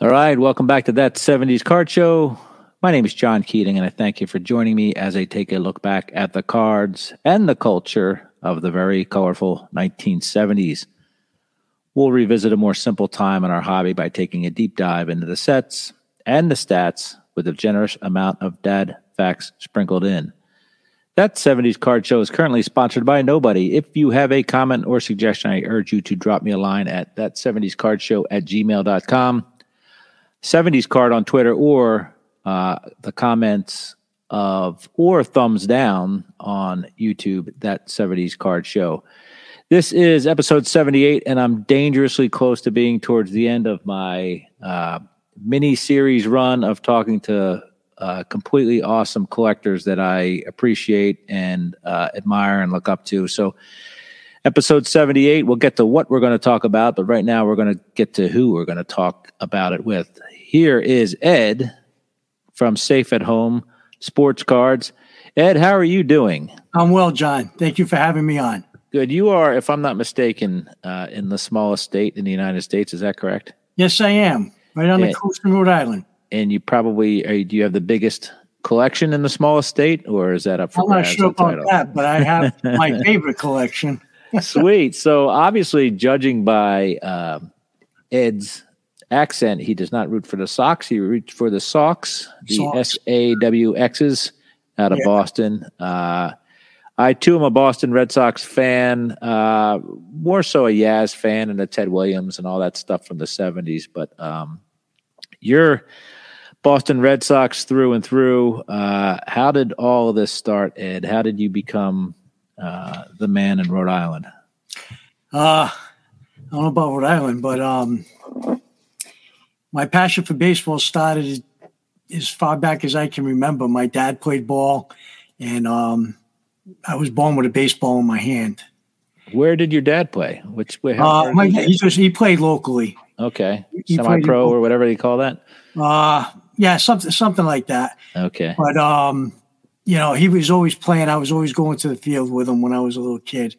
All right, welcome back to that 70s card show. My name is John Keating, and I thank you for joining me as I take a look back at the cards and the culture of the very colorful 1970s. We'll revisit a more simple time in our hobby by taking a deep dive into the sets and the stats with a generous amount of dad facts sprinkled in. That 70s card show is currently sponsored by nobody. If you have a comment or suggestion, I urge you to drop me a line at that 70s card show at gmail.com. 70s card on Twitter or uh, the comments of or thumbs down on YouTube, that 70s card show. This is episode 78, and I'm dangerously close to being towards the end of my uh, mini series run of talking to uh, completely awesome collectors that I appreciate and uh, admire and look up to. So, episode 78, we'll get to what we're going to talk about, but right now we're going to get to who we're going to talk about it with. Here is Ed from Safe at Home Sports Cards. Ed, how are you doing? I'm well, John. Thank you for having me on. Good. You are, if I'm not mistaken, uh, in the smallest state in the United States. Is that correct? Yes, I am. Right on Yeah. the coast of Rhode Island. And you probably are, do you have the biggest collection in the smallest state, or is that up for I'm not sure about title? that, but I have my favorite collection. Sweet. So obviously, judging by um Ed's accent, he does not root for the Sox. He roots for the Sox, the S A W X's out of Yeah. Boston. Uh, I too am a Boston Red Sox fan, uh, more so a Yaz fan and a Ted Williams and all that stuff from the '70s. But um, you're Boston Red Sox through and through. Uh, how did all of this start, Ed? How did you become uh, the man in Rhode Island? Uh, I don't know about Rhode Island, but um, my passion for baseball started as far back as I can remember. My dad played ball, and um, I was born with a baseball in my hand. Where did your dad play? Which where? Uh, my, he- just, he played locally. okay, semi-pro or whatever they call that. Uh, yeah, something something like that. Okay, But um, you know, he was always playing. I was always going to the field with him when I was a little kid.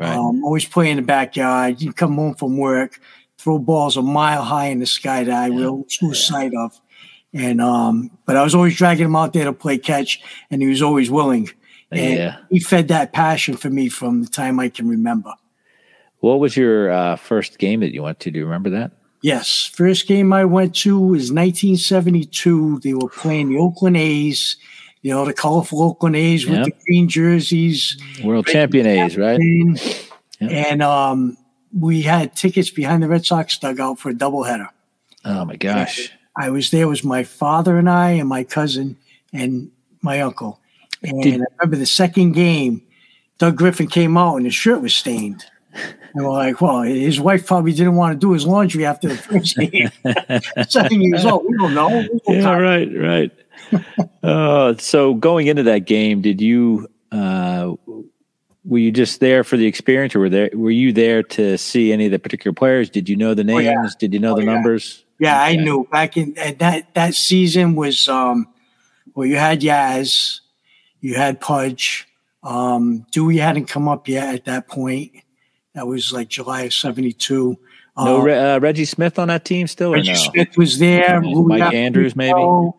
right. Um, always playing in the backyard. You'd come home from work, throw balls a mile high in the sky that I will lose sight of. And um, but I was always dragging him out there to play catch, and he was always willing. And yeah. he fed that passion for me from the time I can remember. What was your uh, first game that you went to? Do you remember that? Yes, first game I went to was 1972. They were playing the Oakland A's. You know the colorful Oakland A's with the green jerseys. World Champion A's, right? And, and um, we had tickets behind the Red Sox dugout for a doubleheader. Oh my gosh! I was there was my father and I and my cousin and my uncle. And Did- I remember the second game, Doug Griffin came out and his shirt was stained. And we're like, well, his wife probably didn't want to do his laundry after the first game. Seven years old. We don't know. We don't Yeah, right, right. uh, so going into that game, did you uh, were you just there for the experience, or were there were you there to see any of the particular players? Did you know the names? Oh, yeah. Did you know Oh, the yeah. numbers? Yeah, I knew back in and that that season was um well you had Yaz, you had Pudge, um Dewey hadn't come up yet at that point. That was like July of seventy two. No Um, Re- uh, Reggie Smith on that team still, or Reggie no? Smith was there. Okay. Louis Mike Andrews, maybe? No,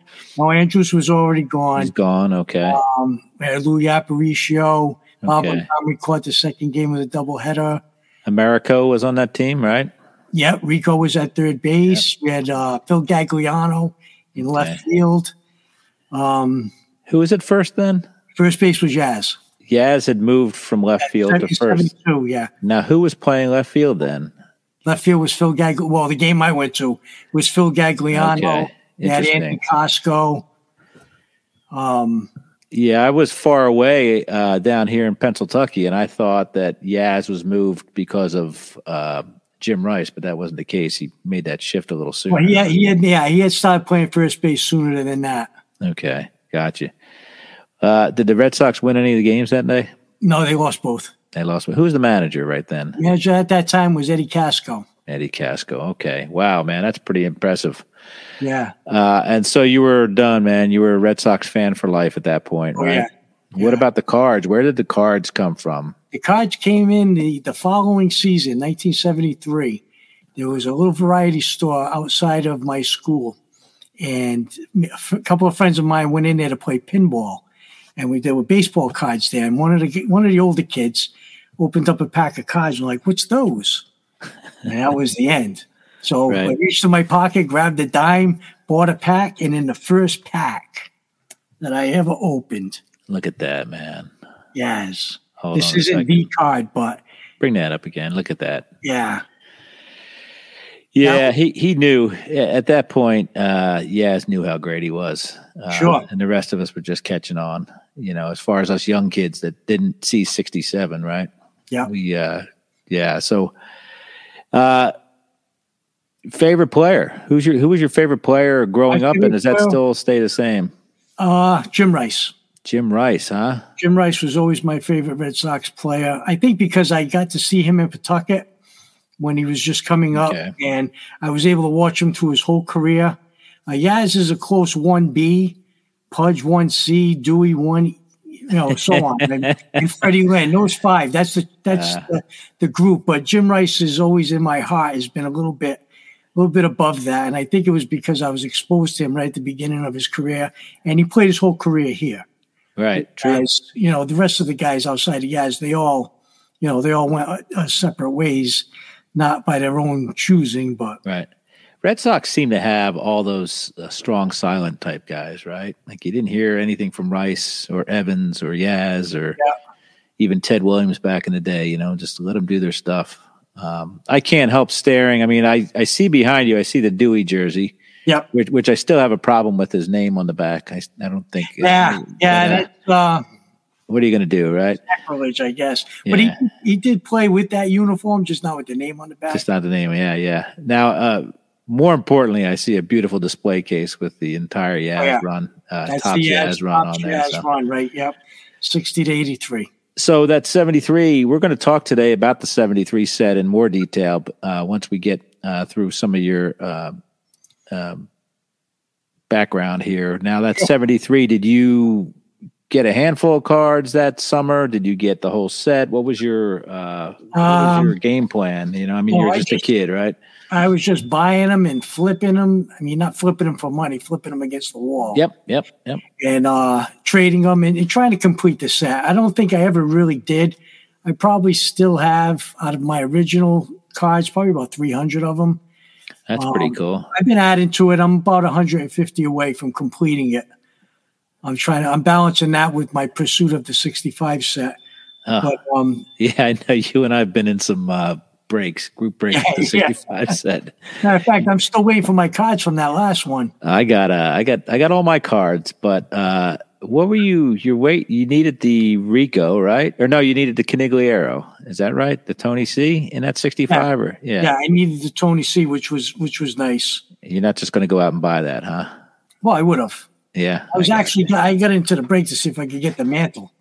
Andrews was already gone. He's gone. Okay, Um, Luis Aparicio. Bob Okay. Montgomery caught the second game of the doubleheader. Americo was on that team, right? Yeah, Rico was at third base. We had uh, Phil Gagliano in Okay. left field. Um, Who was at first then? first base was Yaz. Yaz had moved from left field to first. 72, yeah. Now, who was playing left field then? Left field was Phil Gagliano. Well, the game I went to was Phil Gagliano. Okay, They had interesting. Anthony Costco. Um, Yeah, I was far away uh, down here in Pennsylvania, and I thought that Yaz was moved because of uh, Jim Rice, but that wasn't the case. He made that shift a little sooner. well, had, he had, yeah, he had started playing first base sooner than that. Okay, gotcha. Uh, did the Red Sox win any of the games that day? No, they lost both. They lost. Who was the manager right then? Manager at that time was Eddie Kasko. Eddie Kasko. Okay, wow, man, that's pretty impressive. Yeah. Uh, and so you were done, man. You were a Red Sox fan for life at that point, Oh, right? yeah. What Yeah. about the cards? Where did the cards come from? The Cards came in the, the following season, 1973. there was a little variety store outside of my school, and a couple of friends of mine went in there to play pinball, and we there were baseball cards there, and one of the one of the older kids opened up a pack of cards and like, "What's those?" And that was the end. So Right. I reached in my pocket, grabbed a dime, bought a pack, and in the first pack that I ever opened, Look at that, man. yes, Hold this isn't the card, but Bring that up again. Look at that. yeah, Yeah, Now- he he knew at that point. Uh, Yaz knew how great he was. Uh, Sure. and the rest of us were just catching on. You know, as far as us young kids that didn't see '67, right? Yeah. we uh, yeah. So, uh, favorite player? Who's your who was your favorite player growing up, and does that player- still stay the same? uh, Jim Rice. Jim Rice, huh? Jim Rice was always my favorite Red Sox player. I think because I got to see him in Pawtucket when he was just coming up, Okay. and I was able to watch him through his whole career. Uh, Yaz is a close one B, Pudge one C, Dewey one, you know, so on, and, and Freddie Lynn. Those five. That's the that's Ah. the, the group. But Jim Rice is always in my heart. Has been a little bit. A little bit above that, and I think it was because I was exposed to him right at the beginning of his career, and he played his whole career here Right. True. as you know, the rest of the guys outside of Yaz, they all, you know, they all went uh, uh, separate ways, not by their own choosing, but Right. Red Sox seem to have all those uh, strong silent type guys, right? Like you didn't hear anything from Rice or Evans or Yaz or Yeah. even Ted Williams back in the day, you know, just let them do their stuff. Um, I can't help staring. I mean, I, I see behind you, I see the Dewey jersey, yep, which, which I still have a problem with his name on the back. I, I don't think. yeah, yeah, but, uh, that's uh, what are you going to do, right? sacrilege, I guess. But he he did play with that uniform, just not with the name on the back. Just not the name. Yeah, yeah. Now, uh, more importantly, I see a beautiful display case with the entire Yaz Oh, yeah. run, uh, that's top the Yaz run top on there. Yaz so. run, right? Yep, sixty to eighty-three. So that 73 we're going to talk today about the 73 set in more detail uh, once we get uh, through some of your uh, um, background here. Now that 73 did you get a handful of cards that summer? Did you get the whole set? What was your uh, what was Um, your game plan? You know i mean well, you're I just a kid right I was just buying them and flipping them. I mean, not flipping them for money, flipping them against the wall. yep yep yep and uh, trading them and, and trying to complete the set. I don't think I ever really did. I probably still have out of my original cards, probably about 300 of them. that's pretty Um, cool I've been adding to it. I'm about 150 away from completing it. I'm trying to, I'm balancing that with my pursuit of the 65 set. Oh, But um, yeah i know you and i've been in some uh, breaks group breaks with the Yeah. 65 set matter of fact, I'm still waiting for my cards from that last one. I got uh, I got I got all my cards, but uh, what were you? Your wait, you needed the Rico, right? Or no, you needed the Conigliaro. Is that right? The Tony C in that sixty five or yeah. Yeah, I needed the Tony C, which was which was nice. You're not just going to go out and buy that, huh? Well, I would have. Yeah. I was got actually I got into the break to see if I could get the Mantle.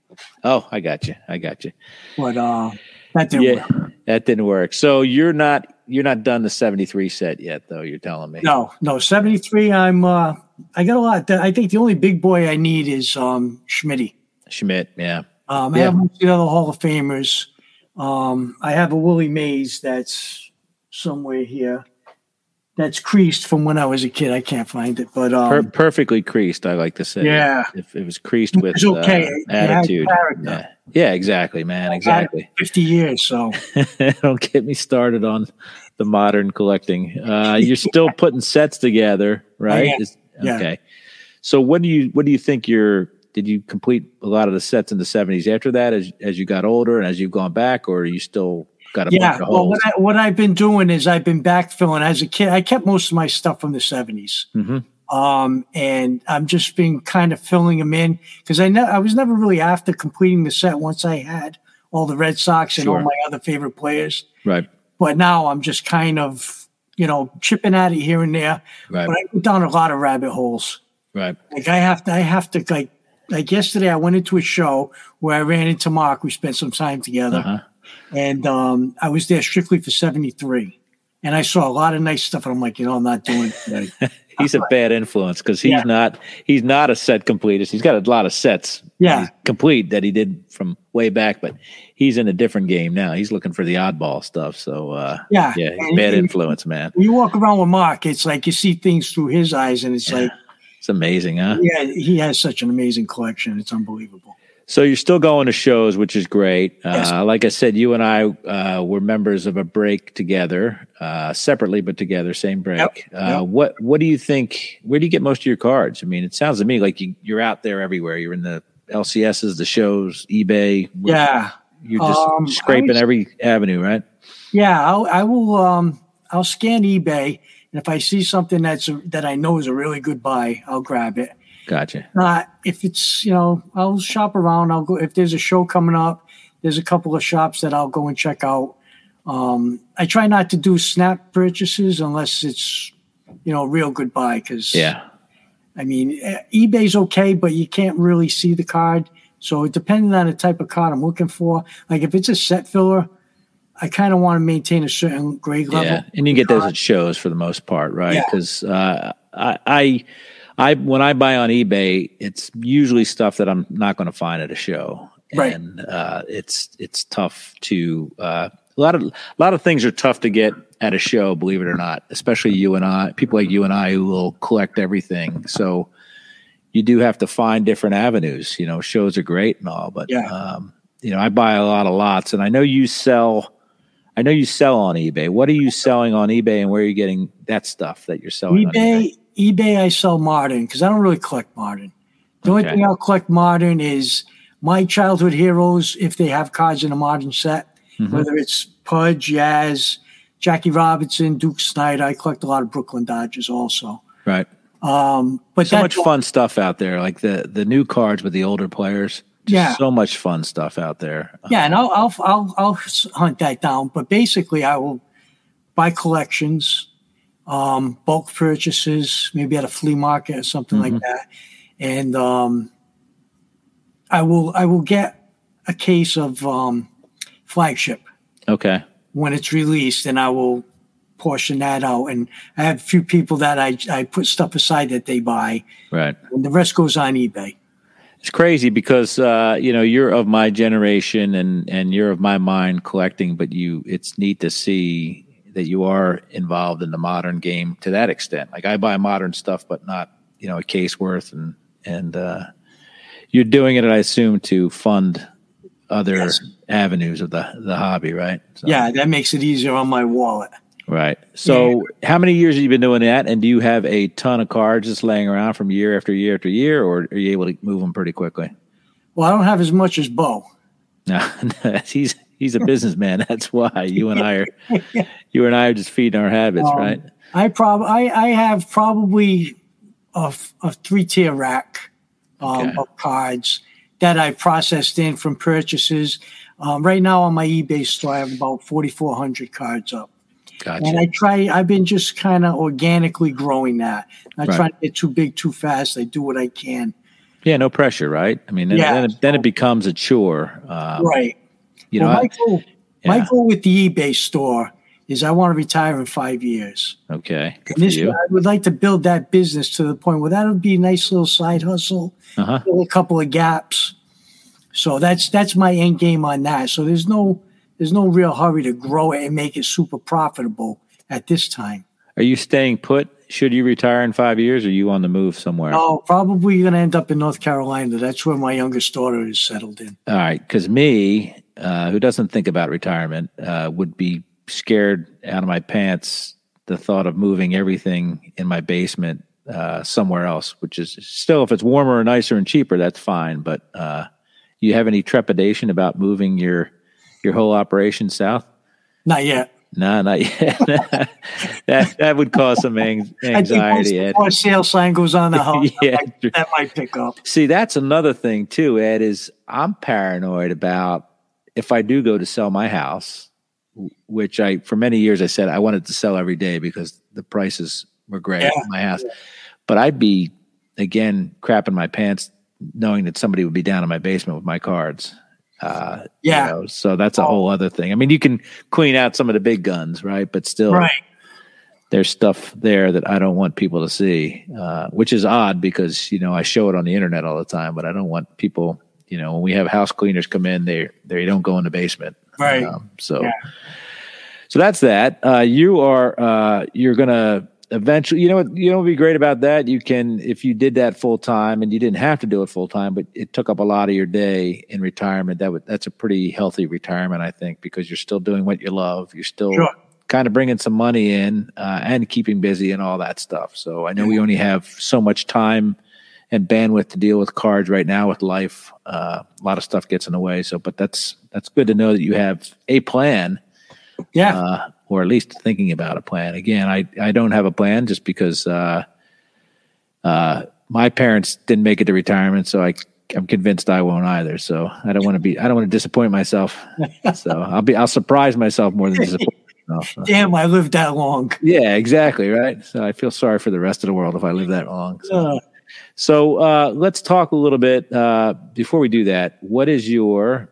Oh, I got you. I got you. but uh, that didn't Yeah, work. That didn't work. So you're not you're not done the seventy three set yet, though. You're telling me. No, no, 73. I'm uh I got a lot. I think the only big boy I need is um Schmitty. Schmidt. Yeah. Um I Yeah. have most of the other Hall of Famers. Um I have a Willie Mays that's somewhere here. That's creased from when I was a kid. I can't find it. But um Per- perfectly creased. I like to say. Yeah. If it was creased with It's okay. uh, attitude. Yeah. Yeah. Exactly, man. Exactly. 50 years, so Don't get me started on the modern collecting. Uh, you're still putting sets together, right? Yeah. Okay. So what do you what do you think you're did you complete a lot of the sets in the 70s after that as as you got older and as you've gone back or are you still got a yeah. Well, what, I, what I've been doing is I've been backfilling as a kid. I kept most of my stuff from the 70s. Mhm. Um, and I'm just been kind of filling them in because I ne- I was never really after completing the set once I had all the Red Sox and all my other favorite players. Right. But now I'm just kind of, you know, chipping at it here and there. Right. But I put down a lot of rabbit holes. Right. Like I have to, I have to like, like yesterday I went into a show where I ran into Mark. We spent some time together Uh-huh. And um, I was there strictly for 73. And I saw a lot of nice stuff. And I'm like, you know, I'm not doing it. He's a bad influence because he's Yeah. not he's not a set completist. He's got a lot of sets Yeah. complete that he did from way back, but he's in a different game now. He's looking for the oddball stuff. So uh, Yeah. yeah, he's And- bad and influence, man. When you walk around with Mark, it's like you see things through his eyes, and it's Yeah. like, It's amazing, huh? yeah, he has such an amazing collection. It's unbelievable. So you're still going to shows, which is great. Yes. Uh, like I said, you and I uh, were members of a break together, uh, separately but together, same break. Yep, Uh, yep. What What do you think? Where do you get most of your cards? I mean, it sounds to me like you, you're out there everywhere. You're in the LCSs, the shows, eBay. Yeah. you're just Um, scraping was- every avenue, right? Yeah, I'll, I will. Um, I'll scan eBay, and if I see something that's a, that I know is a really good buy, I'll grab it. Gotcha. Uh, if it's you know, I'll shop around. I'll go if there's a show coming up. There's a couple of shops that I'll go and check out. Um, I try not to do snap purchases unless it's you know a real good buy because Yeah. I mean eh, eBay's okay, but you can't really see the card. So depending on the type of card I'm looking for, like if it's a set filler, I kind of want to maintain a certain grade level. Yeah, and you get those at shows for the most part, right? Yeah. Because uh, I, I, I, when I buy on eBay, it's usually stuff that I'm not going to find at a show, Right. and uh, it's it's tough to uh, a lot of a lot of things are tough to get at a show, believe it or not. Especially you and I, people like you and I who will collect everything. So you do have to find different avenues. You know, shows are great and all, but Yeah. um, you know, I buy a lot of lots, and I know you sell. I know you sell on eBay. What are you selling on eBay, and where are you getting that stuff that you're selling? on eBay? eBay, I sell modern because I don't really collect modern. The only thing I'll collect modern is my childhood heroes if they have cards in a modern set, Mhm. whether it's Pudge, Yaz, Jackie Robinson, Duke Snider. I collect a lot of Brooklyn Dodgers also. Right. Um, but So much fun stuff out there, like the the new cards with the older players. Just Yeah. so much fun stuff out there. Yeah, and I'll, I'll I'll I'll hunt that down. But basically, I will buy collections, um, bulk purchases, maybe at a flea market or something like that, and um, I will I will get a case of um, flagship Okay. when it's released, and I will portion that out. And I have a few people that I I put stuff aside that they buy, Right. and the rest goes on eBay. It's crazy because uh, you know you're of my generation and and you're of my mind collecting, but you it's neat to see that you are involved in the modern game to that extent. Like I buy modern stuff, but not you know a case worth, and and uh, you're doing it, I assume, to fund other Yes. avenues of the the hobby, right? So, Yeah, that makes it easier on my wallet. Right. So, how many years have you been doing that? And do you have a ton of cards just laying around from year after year after year, or are you able to move them pretty quickly? Well, I don't have as much as Bo. No, he's he's a businessman. That's why you and I are you and I are just feeding our habits, Um, right? I prob I, I have probably a, a three tier rack um, Okay. of cards that I processed in from purchases. Um, right now on my eBay store, I have about forty four hundred cards up, Gotcha. and I try. I've been just kind of organically growing that. Not Right. trying to get too big too fast. I do what I can. yeah, no pressure, right? I mean, then, Yeah. then, it, then it becomes a chore. Um, right. You know, well, I- my goal, my goal with the eBay store is I want to retire in five years. okay, good And this. I would like to build that business to the point where that would be a nice little side hustle, Uh-huh. fill a couple of gaps. So that's that's my end game on that. So there's no there's no real hurry to grow it and make it super profitable at this time. Are you staying put? Should you retire in five years? Or are you on the move somewhere? No, probably going to end up in North Carolina. That's where my youngest daughter is settled in. All right, because me, uh, who doesn't think about retirement, uh, would be scared out of my pants the thought of moving everything in my basement uh, somewhere else. Which is still, if it's warmer and nicer and cheaper, that's fine. But uh, you have any trepidation about moving your your whole operation south? Not yet. No, not yet. that that would cause some ang- I think once anxiety. Ed. sale sign goes on the house, Yeah. that, might, that might pick up. See, that's another thing too, Ed, is I'm paranoid about if I do go to sell my house, which I for many years I said I wanted to sell every day because the prices were great Yeah. my house. But I'd be again crapping my pants knowing that somebody would be down in my basement with my cards. Uh, you Yeah. know, so that's a whole other thing. I mean, you can clean out some of the big guns, right? But still, Right. there's stuff there that I don't want people to see, uh, which is odd because you know I show it on the internet all the time, but I don't want people, you know, when we have house cleaners come in, they they don't go in the basement. Right. Um, so, Yeah. so that's that. Uh, you are uh, you're gonna eventually. You know what? You know what would be great about that? You can if you did that full time, and you didn't have to do it full time, but it took up a lot of your day in retirement. That would that's a pretty healthy retirement, I think, because you're still doing what you love. You're still Sure. kind of bringing some money in uh, and keeping busy and all that stuff. So I know we only have so much time and bandwidth to deal with cards right now with life. Uh, a lot of stuff gets in the way. So, but that's that's good to know that you have a plan, Yeah. uh, or at least thinking about a plan. Again, I I don't have a plan just because uh, uh, my parents didn't make it to retirement, so I. I'm convinced I won't either. So I don't want to be. I don't want to disappoint myself. So I'll be. I'll surprise myself more than disappoint myself. Damn, I lived that long. Yeah, exactly. Right. So I feel sorry for the rest of the world if I live that long. So, Uh, so uh, let's talk a little bit uh, before we do that. What is your,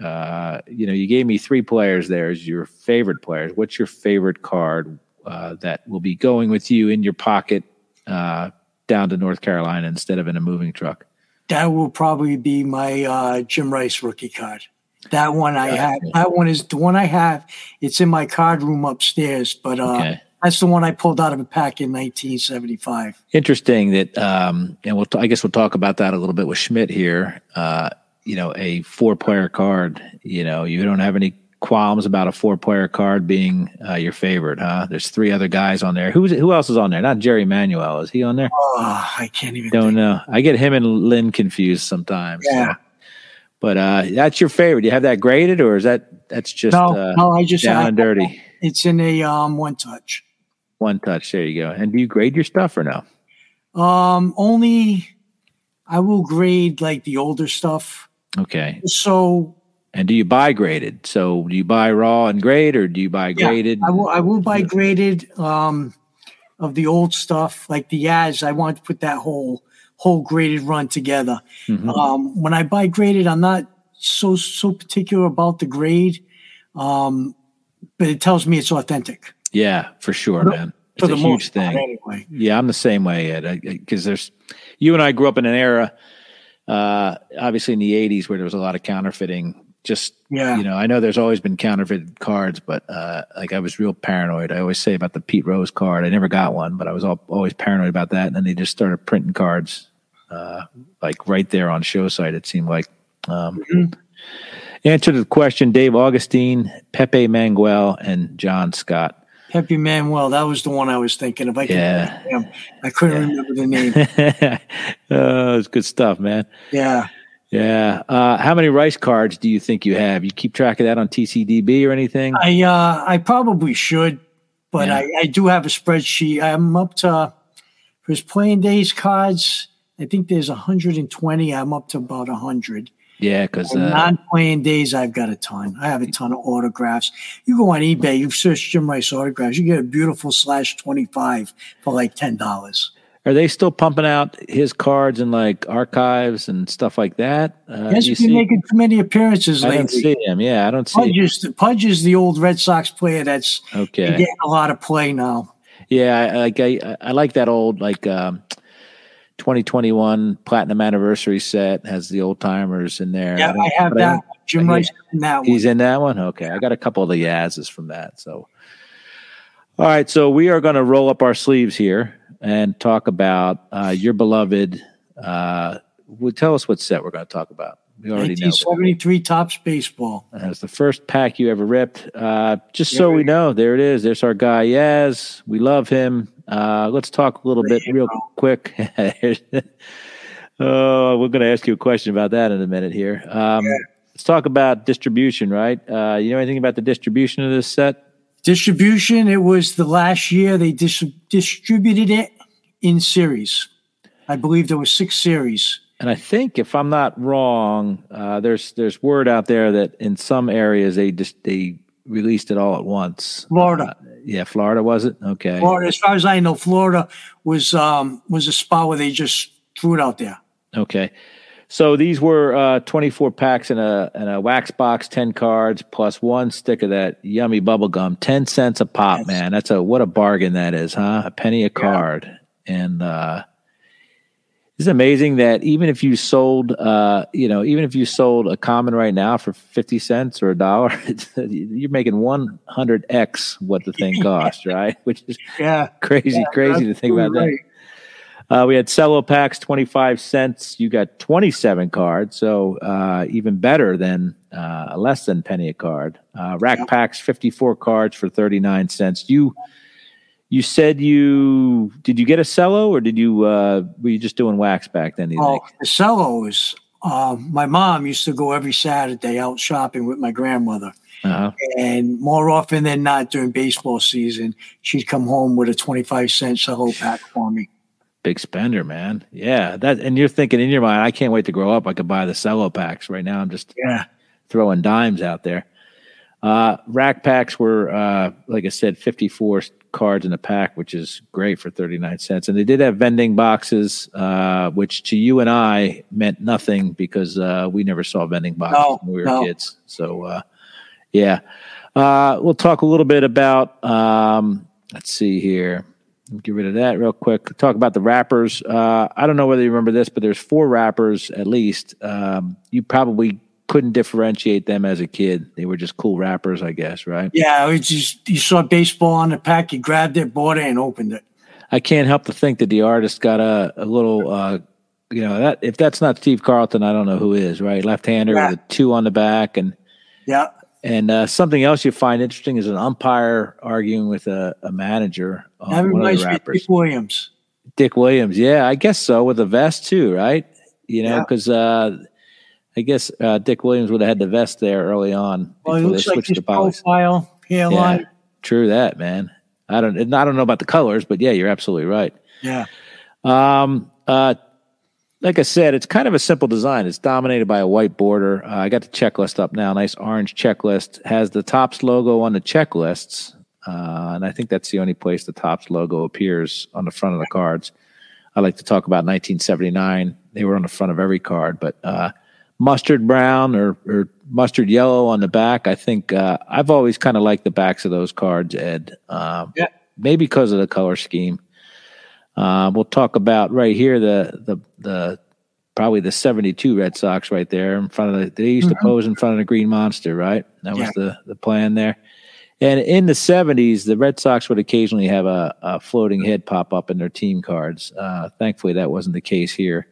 uh, you know, you gave me three players there as your favorite players. What's your favorite card uh, that will be going with you in your pocket uh, down to North Carolina instead of in a moving truck? that will probably be my uh, Jim Rice rookie card. That one I have. That one is the one I have. It's in my card room upstairs, but uh, Okay. That's the one I pulled out of a pack in 1975. Interesting that, um, and we'll. T- I guess we'll talk about that a little bit with Schmidt here. Uh, you know, a four-player card. You know, you don't have any qualms about a four-player card being uh, your favorite, huh? There's three other guys on there. Who's who else is on there? Not Jerry Manuel. Is he on there? Oh, I can't even. Don't know. I get him and Lynn confused sometimes. so. Yeah. But uh, that's your favorite. Do you have that graded, or is that that's just No, uh, no, I just down I- and dirty? It's in a um, one touch. One touch. There you go. And do you grade your stuff or no? Um, only I will grade like the older stuff. Okay. So And do you buy graded? So do you buy raw and grade, or do you buy Yeah, graded? I will I will buy graded um of the old stuff like the Yaz. I want to put that whole whole graded run together. Mhm. Um, when I buy graded, I'm not so so particular about the grade, um, but it tells me it's authentic Yeah, for sure, For- man. It's the a huge thing. anyway. Yeah, I'm the same way, Ed. Because there's you and I grew up in an era, uh, obviously in the '80s, where there was a lot of counterfeiting. Just Yeah, you know, I know there's always been counterfeit cards, but uh, like I was real paranoid. I always say about the Pete Rose card. I never got one, but I was all, always paranoid about that. And then they just started printing cards, uh, like right there on show site. It seemed like. Um, Mhm. Answer to the question: Dave Augustine, Pepe Mangual, and John Scott. Pepe Manuel. That was the one I was thinking of. I could, Yeah. Damn, I couldn't remember the name. oh, it's good stuff, man. Yeah. Yeah. Uh, how many Rice cards do you think you have? You keep track of that on TCDB or anything? I uh, I probably should, but Yeah. I, I do have a spreadsheet. I'm up to for his playing days cards. I think there's 120. I'm up to about 100. Yeah, because uh, non-playing days, I've got a ton. I have a ton of autographs. You go on eBay, you search Jim Rice autographs, you get a beautiful slash 25 for like ten dollars. are they still pumping out his cards and like archives and stuff like that? Uh, Yes, been making too many appearances lately. I don't see him. Yeah, I don't see. Pudge Him. is, Pudge is the old Red Sox player that's Okay. getting a lot of play now. Yeah, I, like I, I like that old like um, 2021 platinum anniversary set has the old timers in there. Yeah, don't- I have that. don't- Jim I- Rice in that one. He's in that one. Okay, I got a couple of the Yaz's from that. So, all right, so we are going to roll up our sleeves here and talk about uh, your beloved. Uh, tell us what set we're going to talk about. We already know. 1973 Topps baseball. That's the first pack you ever ripped. Uh, just so Yeah. we know, there it is. There's our guy Yaz. We love him. Uh, let's talk a little bit real quick. oh, we're going to ask you a question about that in a minute here. Um, Let's talk about distribution, right? Uh, you know anything about the distribution of this set? Distribution, it was the last year they dis- distributed it in series. I believe there were six series. And I think, if I'm not wrong, uh, there's there's word out there that in some areas they just they released it all at once. Florida. Uh, yeah, Florida was it? Okay. Florida, as far as I know, Florida was um, was a spot where they just threw it out there. Okay. So these were uh, 24 packs in a in a wax box, 10 cards plus one stick of that yummy bubble gum, 10 cents a pop, Yes. man. That's a what a bargain that is, huh? A penny a card. And uh It's amazing that even if you sold, uh, you know, even if you sold a common right now for fifty cents or a dollar, you're making one hundred x what the thing cost, right? Which is Yeah. crazy, Yeah, crazy to think about absolutely that. Uh, we had cello packs, twenty five cents. You got twenty seven cards, so uh, even better than uh, less than penny a card. Uh, rack Yeah. packs, fifty four cards for thirty nine cents. You you said you did you get a cello or did you uh, were you just doing wax back then? Oh, think? the cellos. Um, my mom used to go every Saturday out shopping with my grandmother. Uh-huh. And more often than not during baseball season, she'd come home with a 25 cent cello pack for me. Big spender, man. Yeah, that and you're thinking in your mind, I can't wait to grow up. I could buy the cello packs. Right now, I'm just Yeah. throwing dimes out there. Uh, rack packs were, uh, like I said, 54 cards in a pack, which is great for 39 cents. And they did have vending boxes, uh, which to you and I meant nothing because uh, we never saw vending boxes No, when we were no. kids. So, uh, yeah. Uh, we'll talk a little bit about, um, let's see here. Get rid of that real quick. Talk about the wrappers. Uh, I don't know whether you remember this, but there's four wrappers at least. Um, you probably couldn't differentiate them as a kid. They were just cool wrappers, I guess, right? Yeah. Just, you saw baseball on the pack, you grabbed it, bought it, and opened it. I can't help to think that the artist got a, a little, uh, you know, that if that's not Steve Carlton, I don't know who is, right? Left hander Yeah. with a two on the back and Yeah. and uh, something else you find interesting is an umpire arguing with a, a manager on That reminds me. Dick Williams. Dick Williams, yeah, I guess so with a vest too, right? You know, Yeah. because uh, I guess uh, Dick Williams would have had the vest there early on Well, they looks like his profile, hairline. True that, man. I don't, I don't know about the colors, but yeah, you're absolutely right. Yeah. Um, uh, like I said, it's kind of a simple design. It's dominated by a white border. Uh, I got the checklist up now. Nice orange checklist. Has the Topps logo on the checklists. Uh, and I think that's the only place the Topps logo appears on the front of the cards. I like to talk about 1979. They were on the front of every card, but uh, mustard brown or, or mustard yellow on the back. I think uh, I've always kind of liked the backs of those cards, Ed. Um, Yeah. Maybe because of the color scheme. Uh, we'll talk about right here the the the probably the seventy two Red Sox right there in front of the. They used to pose in front of the Green Monster, right? That was the the plan there. And in the seventies, the Red Sox would occasionally have a, a floating head pop up in their team cards. Uh, thankfully, that wasn't the case here.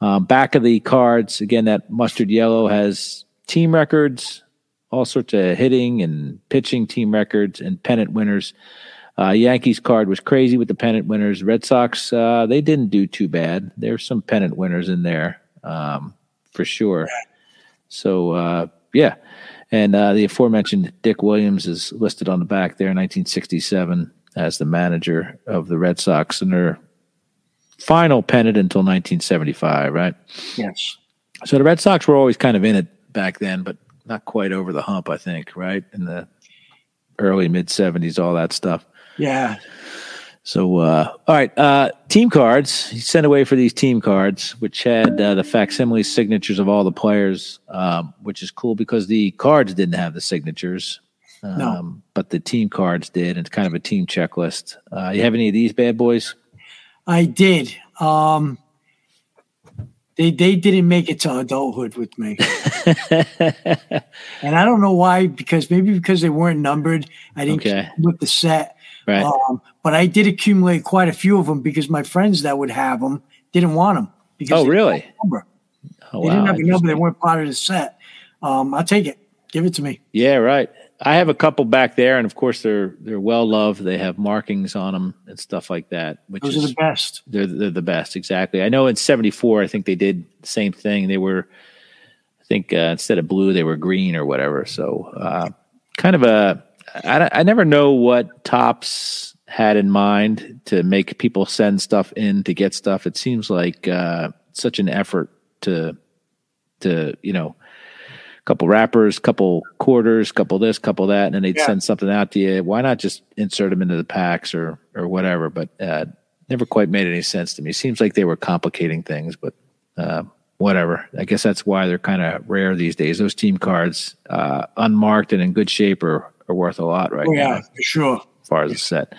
Um, back of the cards, again, that mustard yellow has team records, all sorts of hitting and pitching team records, and pennant winners. Uh, Yankees card was crazy with the pennant winners. Red Sox, uh, they didn't do too bad. There's some pennant winners in there um, for sure. So uh, yeah, and uh, the aforementioned Dick Williams is listed on the back there, 1967, as the manager of the Red Sox, and their final pennant until 1975. Right. Yes. So the Red Sox were always kind of in it back then, but not quite over the hump. I think right in the early mid 70s, all that stuff. Yeah. So, uh, all right, uh, team cards. He sent away for these team cards, which had uh, the facsimile signatures of all the players, um, which is cool because the cards didn't have the signatures, um, No. but the team cards did. It's kind of a team checklist. Uh, you have any of these bad boys? I did. Um, they they didn't make it to adulthood with me, and I don't know why. Because maybe because they weren't numbered, I didn't Okay. keep with the set. right. Um, but I did accumulate quite a few of them because my friends that would have them didn't want them. Because oh, really? didn't have a number. Oh, They didn't have a number. They weren't part of the set. Um, I'll take it. Give it to me. Yeah, right. I have a couple back there, and of course they're they're well loved. They have markings on them and stuff like that, which Those is are the best. they're they're the best. Exactly. I know in '74, I think they did the same thing. They were, I think uh, instead of blue, they were green or whatever. So uh, kind of a. I, I never know what Topps had in mind to make people send stuff in to get stuff. It seems like uh, such an effort to to you know couple wrappers, couple quarters, couple this, couple that, and then they'd Yeah. send something out to you. Why not just insert them into the packs or or whatever? But uh, never quite made any sense to me. Seems like they were complicating things, but uh, whatever. I guess that's why they're kind of rare these days. Those team cards, uh, unmarked and in good shape, are are worth a lot right Oh now yeah, for sure. as far as the set.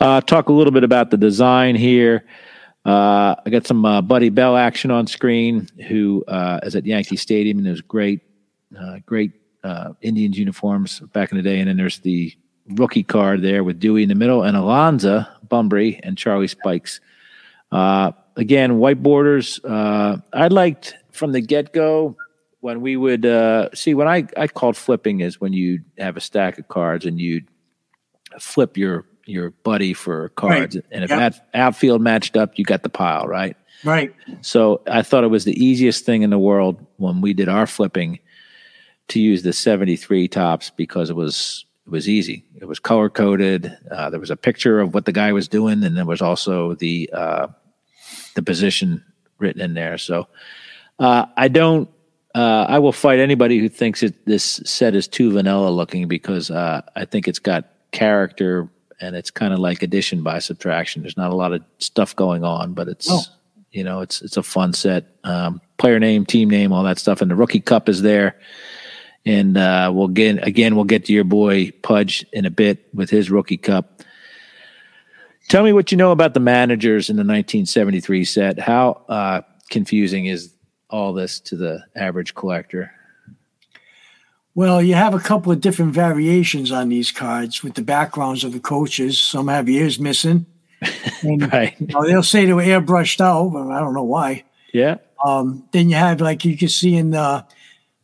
Uh, talk a little bit about the design here. Uh, I got some uh, Buddy Bell action on screen, who uh, is at Yankee Stadium, and there's great, uh, great uh, Indians uniforms back in the day. And then there's the rookie card there with Dewey in the middle, and Alonza Bumbry and Charlie Spikes. Uh, again, white borders. I liked from the get go when we would see when I I called flipping is when you have a stack of cards and you'd flip your your buddy for cards, right. and if yep. that outfield matched up, you got the pile, right? Right. So I thought it was the easiest thing in the world when we did our flipping to use the 73 Topps because it was it was easy. It was color coded. Uh, there was a picture of what the guy was doing, and there was also the uh, the position written in there. So uh, I don't. Uh, I will fight anybody who thinks that this set is too vanilla looking because uh, I think it's got character and it's kind of like addition by subtraction. There's not a lot of stuff going on, but it's oh. you know it's it's a fun set. Um, player name, team name, all that stuff, and the rookie cup is there. And uh, we'll get again. We'll get to your boy Pudge in a bit with his rookie cup. Tell me what you know about the managers in the 1973 set. How uh, confusing is all this to the average collector? Well, you have a couple of different variations on these cards with the backgrounds of the coaches. Some have ears missing. And, right. You know, they'll say they were airbrushed out, but I don't know why. Yeah. Um, then you have, like you can see in the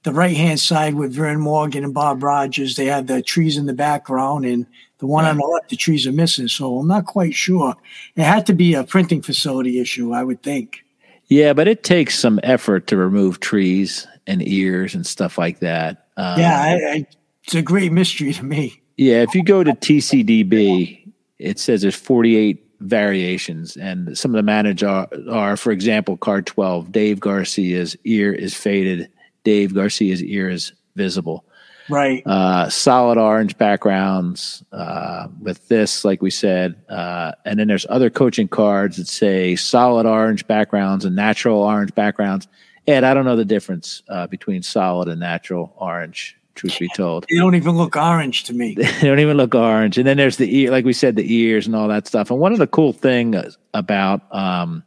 the right hand side with Vern Morgan and Bob Rodgers, they have the trees in the background, and the one on the left, the trees are missing. So I'm not quite sure. It had to be a printing facility issue, I would think. Yeah, but it takes some effort to remove trees and ears and stuff like that. Um, yeah, I, I, it's a great mystery to me. Yeah, if you go to TCDB, it says there's 48 variations, and some of the managed are, are, for example, card 12, Dave Garcia's ear is faded, Dave Garcia's ear is visible. Right. Uh, solid orange backgrounds uh, with this, like we said. Uh, and then there's other coaching cards that say solid orange backgrounds and natural orange backgrounds. Ed, I don't know the difference uh, between solid and natural orange. Truth be told, they don't even look orange to me. they don't even look orange. And then there's the ear, like we said, the ears and all that stuff. And one of the cool things about um,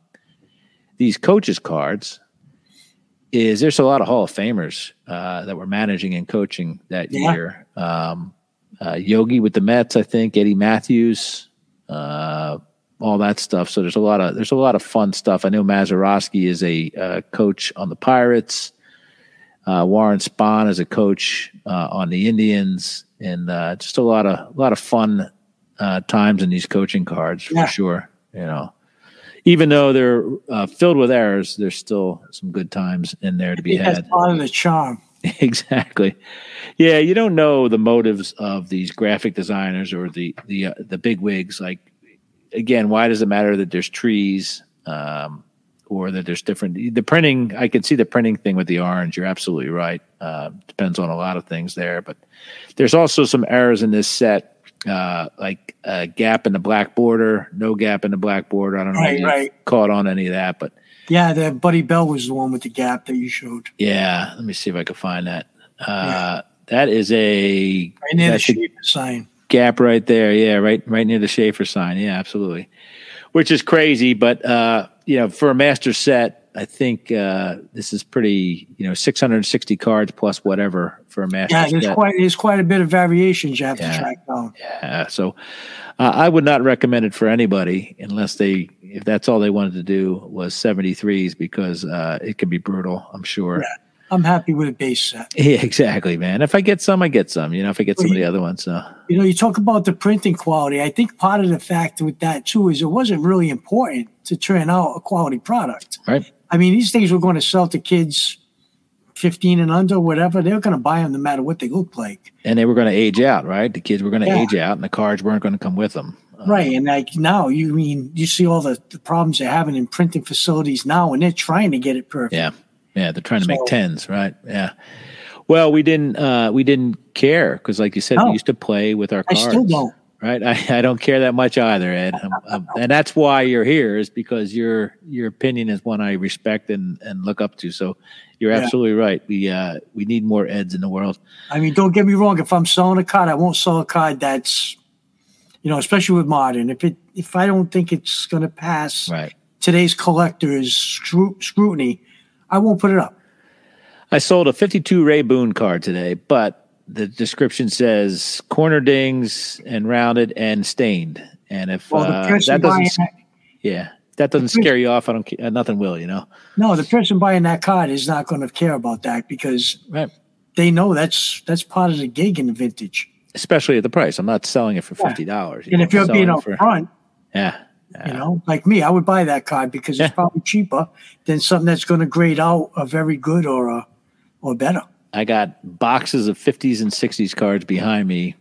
these coaches cards is there's a lot of Hall of Famers uh, that were managing and coaching that yeah. year. Um, uh, Yogi with the Mets, I think. Eddie Mathews, Uh, all that stuff. So there's a lot of there's a lot of fun stuff. I know Mazeroski is a uh, coach on the Pirates. Uh, Warren Spahn is a coach uh, on the Indians, and uh, just a lot of a lot of fun uh, times in these coaching cards for yeah. sure. You know, even though they're uh, filled with errors, there's still some good times in there to be had. That's part of the charm. exactly. Yeah, you don't know the motives of these graphic designers or the the the big wigs like again, why does it matter that there's trees um, or that there's different? The printing, I can see the printing thing with the orange. You're absolutely right. Uh, depends on a lot of things there, but there's also some errors in this set. Uh, like a gap in the black border, no gap in the black border. I don't know right, if you right. caught on any of that, but yeah, that Buddy Bell was the one with the gap that you showed. Yeah, let me see if I can find that. Uh, yeah. That is a right near the sign gap right there. Yeah, right, right near the Schaefer sign. Yeah, absolutely. Which is crazy, but uh, you know, for a master set, I think uh, this is pretty. You know, 660 cards plus whatever for a master. Yeah, there's set. quite there's quite a bit of variations you have yeah, to track down. Yeah, so uh, I would not recommend it for anybody unless they, if that's all they wanted to do was 73s, because uh, it can be brutal. I'm sure. Yeah. I'm happy with a base set. Yeah, exactly, man. If I get some, I get some. You know, if I get some of the other ones, so. You know, you talk about the printing quality. I think part of the fact with that too is it wasn't really important to turn out a quality product. Right. I mean, these things were going to sell to kids 15 and under, whatever. They were going to buy them no matter what they look like. And they were going to age out, right? The kids were going to yeah. age out, and the cards weren't going to come with them. Right. And like now, you mean you see all the, the problems they're having in printing facilities now, and they're trying to get it perfect. Yeah. Yeah, they're trying to make tens, right? Yeah. Well, we didn't uh, we didn't care because, like you said, no. we used to play with our cards. I still don't. Right, I, I don't care that much either, Ed, I'm, I'm, and that's why you're here is because your your opinion is one I respect and, and look up to. So you're yeah. absolutely right. We uh, we need more Eds in the world. I mean, don't get me wrong. If I'm selling a card, I won't sell a card that's, you know, especially with modern. If it if I don't think it's going to pass right today's collector's scru- scrutiny, I won't put it up. I sold a 52 Ray Boone card today, but the description says corner dings and rounded and stained. And if Well, uh, that doesn't, that, yeah, that doesn't scare you off. I don't. uh, Nothing will, you know. no, the person buying that card is not going to care about that because Right. they know that's that's part of the gig in the vintage. Especially at the price. I'm not selling it for fifty dollars. And if you're being up front, yeah, you know, like me, I would buy that card because it's Yeah. probably cheaper than something that's going to grade out a very good or a or better. I got boxes of 50s and 60s cards behind me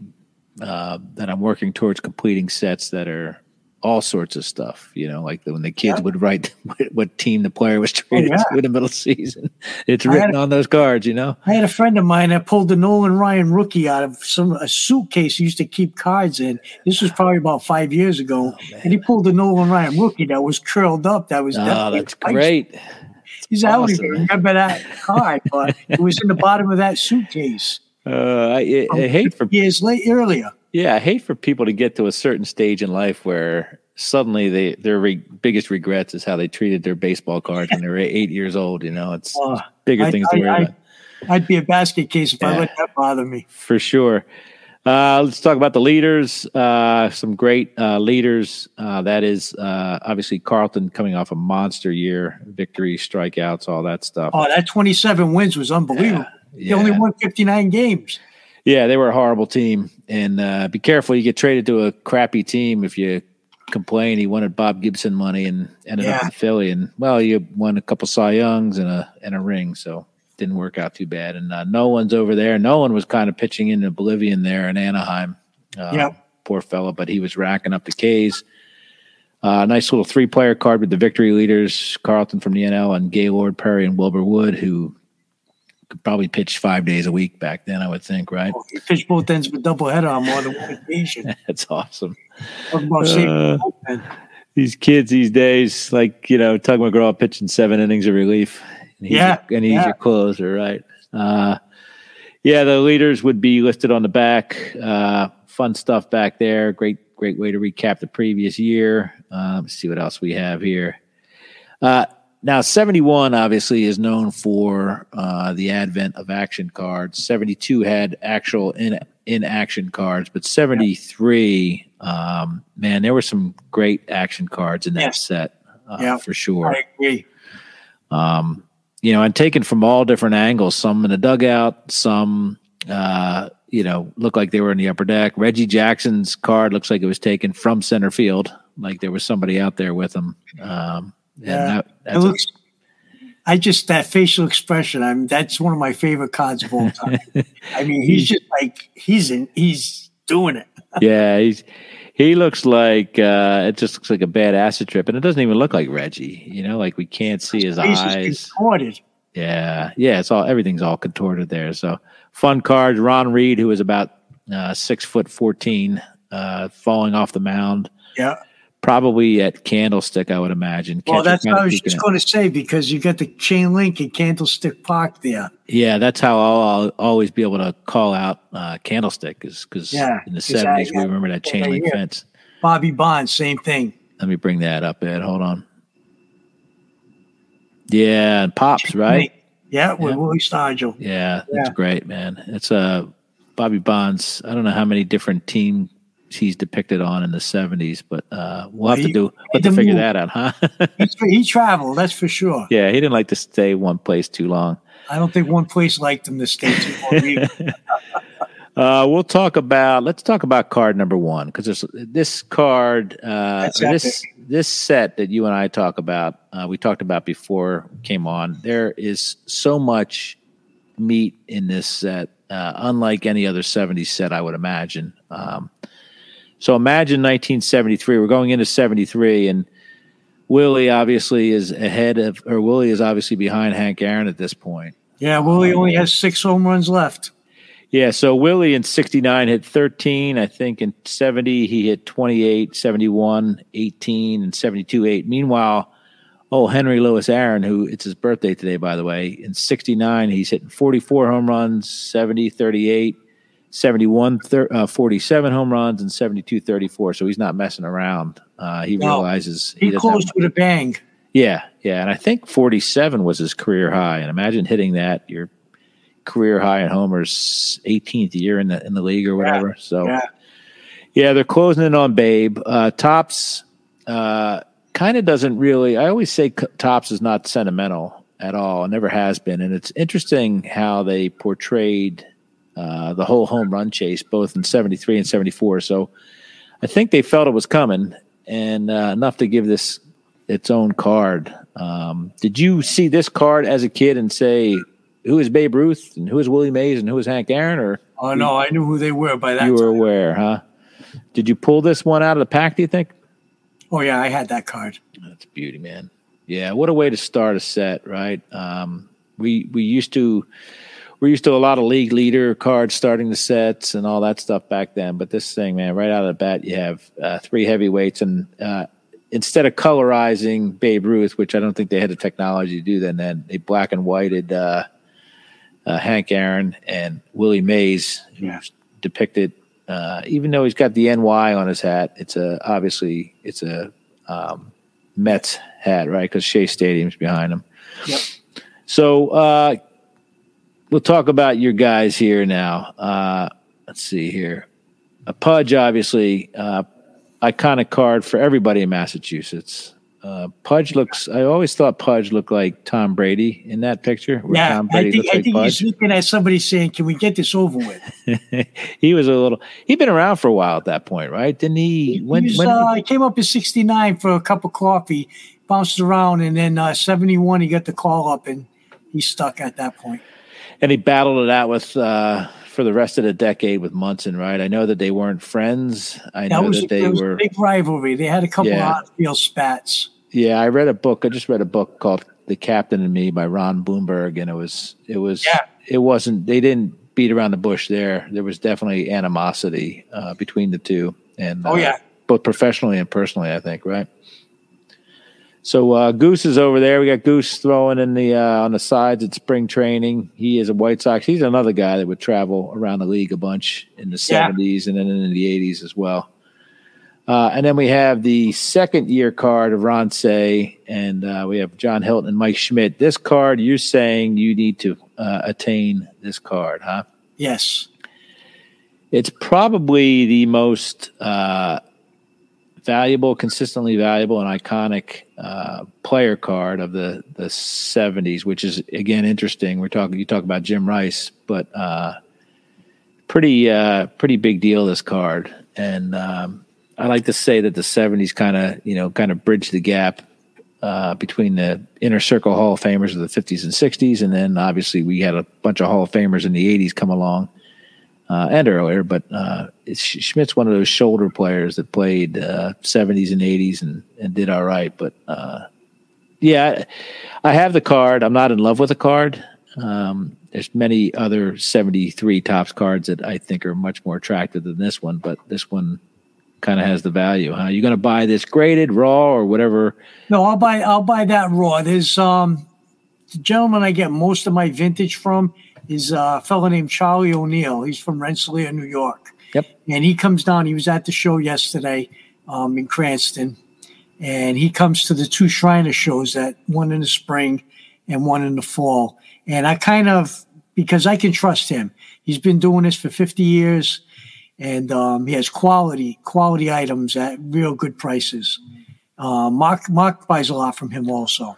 uh, that I'm working towards completing sets that are all sorts of stuff. You know, like when the kids Yeah. would write what, team the player was traded yeah. to in the middle of the season. It's written had- on those cards. You know. I had a friend of mine that pulled the Nolan Ryan rookie out of some a suitcase he used to keep cards in. This was probably about five years ago, and he pulled the Nolan Ryan rookie that was curled up. That was Oh, that's ice. He's I awesome, man. remember that card, but it was in the bottom of that suitcase. Uh, I, I hate for years late earlier. Yeah, I hate for people to get to a certain stage in life where suddenly they their re- biggest regrets is how they treated their baseball cards when they were eight years old. You know, it's Uh, bigger I- things to worry I- about I'd be a basket case if I let that bother me. for sure. Uh, let's talk about the leaders. Uh, some great uh, leaders. Uh, that is uh, obviously Carlton coming off a monster year, victory, strikeouts, all that stuff. Oh, that 27 wins was unbelievable. They only Yeah. won 59 games. Yeah, they were a horrible team, and uh, be careful. You get traded to a crappy team if you complain. He wanted Bob Gibson money and ended up in Philly, and well, you won a couple Cy Youngs and a and a ring, so didn't work out too bad. And uh, no one's over there. Nolan was kind of pitching in oblivion there in Anaheim. Uh, Yeah. poor fella, but he was racking up the K's. Uh, nice little three player card with the victory leaders, Carlton from the NL and Gaylord Perry and Wilbur Wood, who could probably pitch five days a week back then, I would think, right? He pitched both ends of a doubleheader on more than one occasion. That's awesome. Talk about saving Uh. These kids these days, like, you know, Tug McGraw pitching seven innings of relief. And he's Yeah, and he's yeah. your closer, right? Uh, yeah, the leaders would be listed on the back. Uh, fun stuff back there. Great, great way to recap the previous year. Uh, let's see what else we have here. Uh, now, 71 obviously is known for uh, the advent of action cards. 72 had actual in in action cards, but 73, um, man, there were some great action cards in that Yes. set uh, Yeah. for sure I agree. um, you know, and taken from all different angles. Some in the dugout, some, uh, you know, look like they were in the upper deck. Reggie Jackson's card looks like it was taken from center field, like there was somebody out there with him. Um, and Yeah. that, looks. I just that facial expression. I mean, that's one of my favorite cards of all time. I mean, he's just like he's in. He's doing it. yeah, he's, he looks like uh, it just looks like a bad acid trip, and it doesn't even look like Reggie. You know, like we can't see his Face is eyes. contorted. Yeah, yeah, it's all everything's all contorted there. So fun cards. Ron Reed, who was about uh, six foot fourteen, uh, falling off the mound, Yeah. Probably at Candlestick, I would imagine. Well, that's what I was just out. going to say because you got the chain link at Candlestick Park there. Yeah, that's how I'll, I'll always be able to call out uh, Candlestick, is because Yeah, in the seventies we remember that chain link fence. Bobby Bonds, same thing. Let me bring that up, Ed. Hold on. Yeah, and pops right. Yeah, with Yeah. Willie Stargell. Yeah, that's Yeah. great, man. It's uh, Bobby Bonds. I don't know how many different teams he's depicted on in the '70s, but uh, we'll have to He- do he have to figure move. that out, huh? He, he traveled, that's for sure. yeah, he didn't like to stay one place too long. I don't think one place liked him to stay too long. Uh, we'll talk about let's talk about card number one because this card, uh, this this set that you and I talk about, uh, we talked about before came on. There is so much meat in this set, uh, unlike any other '70s set, I would imagine. Um, so imagine 1973. We're going into '73, and Willie obviously is ahead of, or Willie is obviously behind Hank Aaron at this point. Yeah, Willie only has six home runs left. Yeah, so Willie in 69 hit 13. I think in 70 he hit 28, 71, 18, and 72, 8. Meanwhile, oh, Henry Lewis Aaron, who it's his birthday today, by the way, in 69 he's hitting 44 home runs, 70, 38, 71, thir- uh, 47 home runs, and 72, 34. So he's not messing around. Uh, he No. realizes He doesn't closed with a bang. Yeah, yeah, and I think 47 was his career high. And imagine hitting that your career high in homers, 18th year in the in the league or whatever. Yeah, so yeah. yeah, they're closing in on Babe. Uh, Topps uh, kind of doesn't really. I always say c- Topps is not sentimental at all. It never has been, and it's interesting how they portrayed uh, the whole home run chase, both in '73 and '74. So I think they felt it was coming, and uh, enough to give this its own card. Um, did you see this card as a kid and say, "Who is Babe Ruth and who is Willie Mays and who is Hank Aaron?" Or Oh no, I knew who they were by that. you were time. aware, huh? Did you pull this one out of the pack? Do you think? Oh yeah, I had that card. That's beauty, man. Yeah, what a way to start a set, right? Um, we we used to we're used to a lot of league leader cards starting the sets and all that stuff back then. But this thing, man, right out of the bat, you have uh, three heavyweights, and uh, instead of colorizing Babe Ruth, which I don't think they had the technology to do then, then they black and whited uh, uh, Hank Aaron and Willie Mays, Yeah. depicted. Uh, even though he's got the NY on his hat, it's a obviously it's a um, Mets hat, right? Because Shea Stadium's behind him. Yep. So uh, we'll talk about your guys here now. Uh, let's see here. A Pudge, obviously, uh, iconic card for everybody in Massachusetts. Uh, Pudge looks. I always thought Pudge looked like Tom Brady in that picture. Yeah, Tom I think I think he's looking at somebody saying, "Can we get this over with?" he was a little. He'd been around for a while at that point, right? Didn't he? When, he was, when uh, he came up in '69 for a cup of coffee, bounced around, and then uh, '71 he got the call up, and he stuck at that point. And he battled it out with uh, for the rest of the decade with Munson, right? I know that they weren't friends. I That know was, that they was were. a big rivalry. They had a couple Yeah. of outfield spats. Yeah, I read a book. I just read a book called "The Captain and Me" by Ron Blomberg, and it was it was Yeah. it wasn't. They didn't beat around the bush there. There was definitely animosity uh, between the two, and Oh, uh, yeah. both professionally and personally. I think right. So uh, Goose is over there. We got Goose throwing in the uh, on the sides at spring training. He is a White Sox. He's another guy that would travel around the league a bunch in the Yeah. seventies and then in the eighties as well. Uh, and then we have the second year card of Ron Cey, and uh, we have John Hilton and Mike Schmidt. This card, you're saying you need to uh, attain this card, huh? Yes. It's probably the most uh, valuable, consistently valuable, and iconic uh, player card of the the '70s, which is again interesting. We're talking, you talk about Jim Rice, but uh, pretty uh, pretty big deal this card, and um, I like to say that the '70s kind of you know kind of bridged the gap uh, between the inner circle Hall of Famers of the 50s and 60s, and then obviously we had a bunch of Hall of Famers in the 80s come along uh, and earlier. But uh, Schmidt's one of those shoulder players that played uh, 70s and 80s and, and did all right. But uh, yeah, I, I have the card. I'm not in love with the card. Um, there's many other 73 Topps cards that I think are much more attractive than this one, but this one kind of has the value. Huh? You going to buy this graded, raw, or whatever? No, I'll buy I'll buy that raw. There's um the gentleman I get most of my vintage from is uh, a fellow named Charlie O'Neill. He's from Rensselaer, New York. Yep. And he comes down. He was at the show yesterday um, in Cranston, and he comes to the two Shriner shows that one in the spring and one in the fall. And I kind of because I can trust him. He's been doing this for 50 years, and um, he has quality quality items at real good prices. Uh, Mark Mark buys a lot from him also.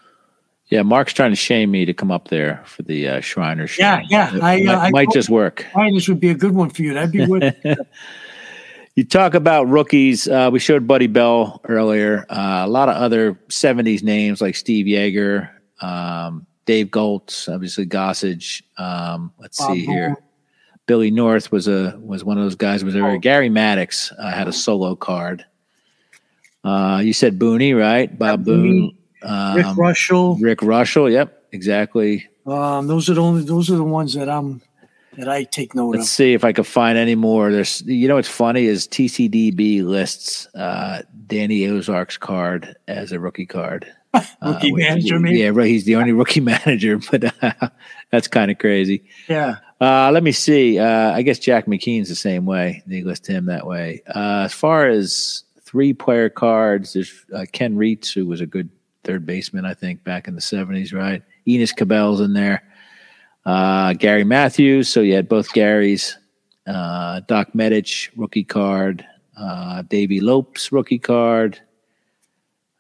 Yeah, Mark's trying to shame me to come up there for the uh, Shriner show. Yeah, yeah, It I, might, uh, might just work. This would be a good one for you. That'd be worth. You talk about rookies. Uh, we showed Buddy Bell earlier. Uh, a lot of other '70s names like Steve Yeager, um, Dave Goltz, obviously Gossage. Um, let's Bob see here. Billy North was a was one of those guys. Was there? Oh. Gary Maddox uh, had a solo card. Uh, you said Booney, right? Bob Boone. Um, Rick Reuschel. Rick Reuschel. Yep, exactly. Um, those are the only. Those are the ones that I'm that I take note of. Let's of. see if I can find any more. There's, you know, what's funny is TCDB lists uh, Danny Ozark's card as a rookie card. Rookie Uh, manager. Yeah, right. He's the only rookie manager, but uh, that's kind of crazy. Yeah. Uh, let me see. Uh, I guess Jack McKeon's the same way. They list him that way. Uh, as far as three player cards, there's uh, Ken Reitz, who was a good third baseman, I think, back in the 70s, right? Enos Cabell's in there. Uh, Gary Matthews. So you had both Garys. Uh, Doc Medich, rookie card. Uh, Davey Lopes, rookie card.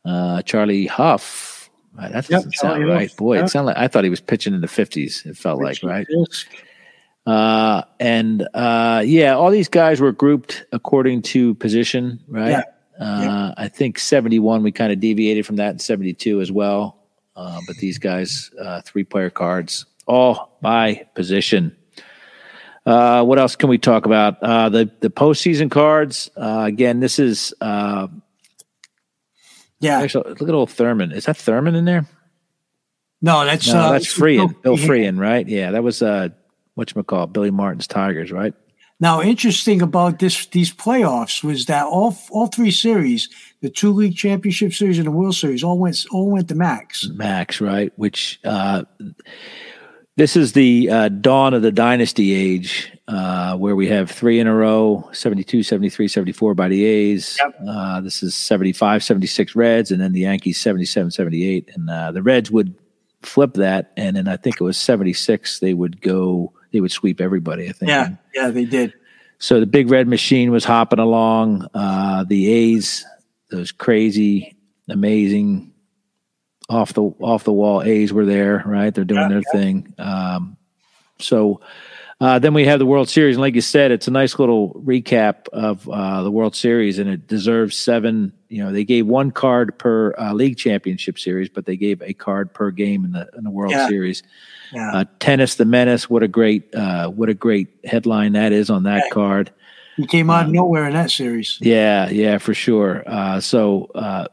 Uh, Charlie Hough. That doesn't Yep, sound Charlie right. Hough, Boy, yeah. it sounded like I thought he was pitching in the 50s. It felt like, right? Fisk. Uh, and uh, yeah, all these guys were grouped according to position, right? Yeah. Uh, I think 71, we kind of deviated from that in 72 as well. Uh, but these guys, uh, three player cards, all by position. Uh, what else can we talk about? Uh, the the postseason cards. Uh, again, this is uh, Yeah. actually look at old Thurman. Is that Thurman in there? No, that's No, uh, that's Freehan. Bill yeah. Freehan, right? Yeah, that was uh, what you call Billy Martin's Tigers, right? Now, interesting about this these playoffs was that all all three series, the two league championship series and the World Series, all went all went to max. Max, right? Which uh, this is the uh, dawn of the dynasty age, uh, where we have three in a row 72, 73, 74 by the A's. Yep. Uh, this is 75, 76 Reds, and then the Yankees 77, 78. And uh, the Reds would flip that. And then I think it was 76, they would go, they would sweep everybody, I think. Yeah, yeah, they did. So the big red machine was hopping along. Uh, the A's, those crazy, amazing, off the off the wall A's were there, right? They're doing Yeah, their thing. Um, so uh, then we have the World Series, and like you said, it's a nice little recap of uh, the World Series, and it deserves seven. You know, they gave one card per uh, league championship series, but they gave a card per game in the in the World Yeah. Series. Yeah. Uh, Tenace the Menace, what a great uh, what a great headline that is on that Yeah. card. he came out of nowhere in that series. Yeah, yeah, for sure. Uh, so uh,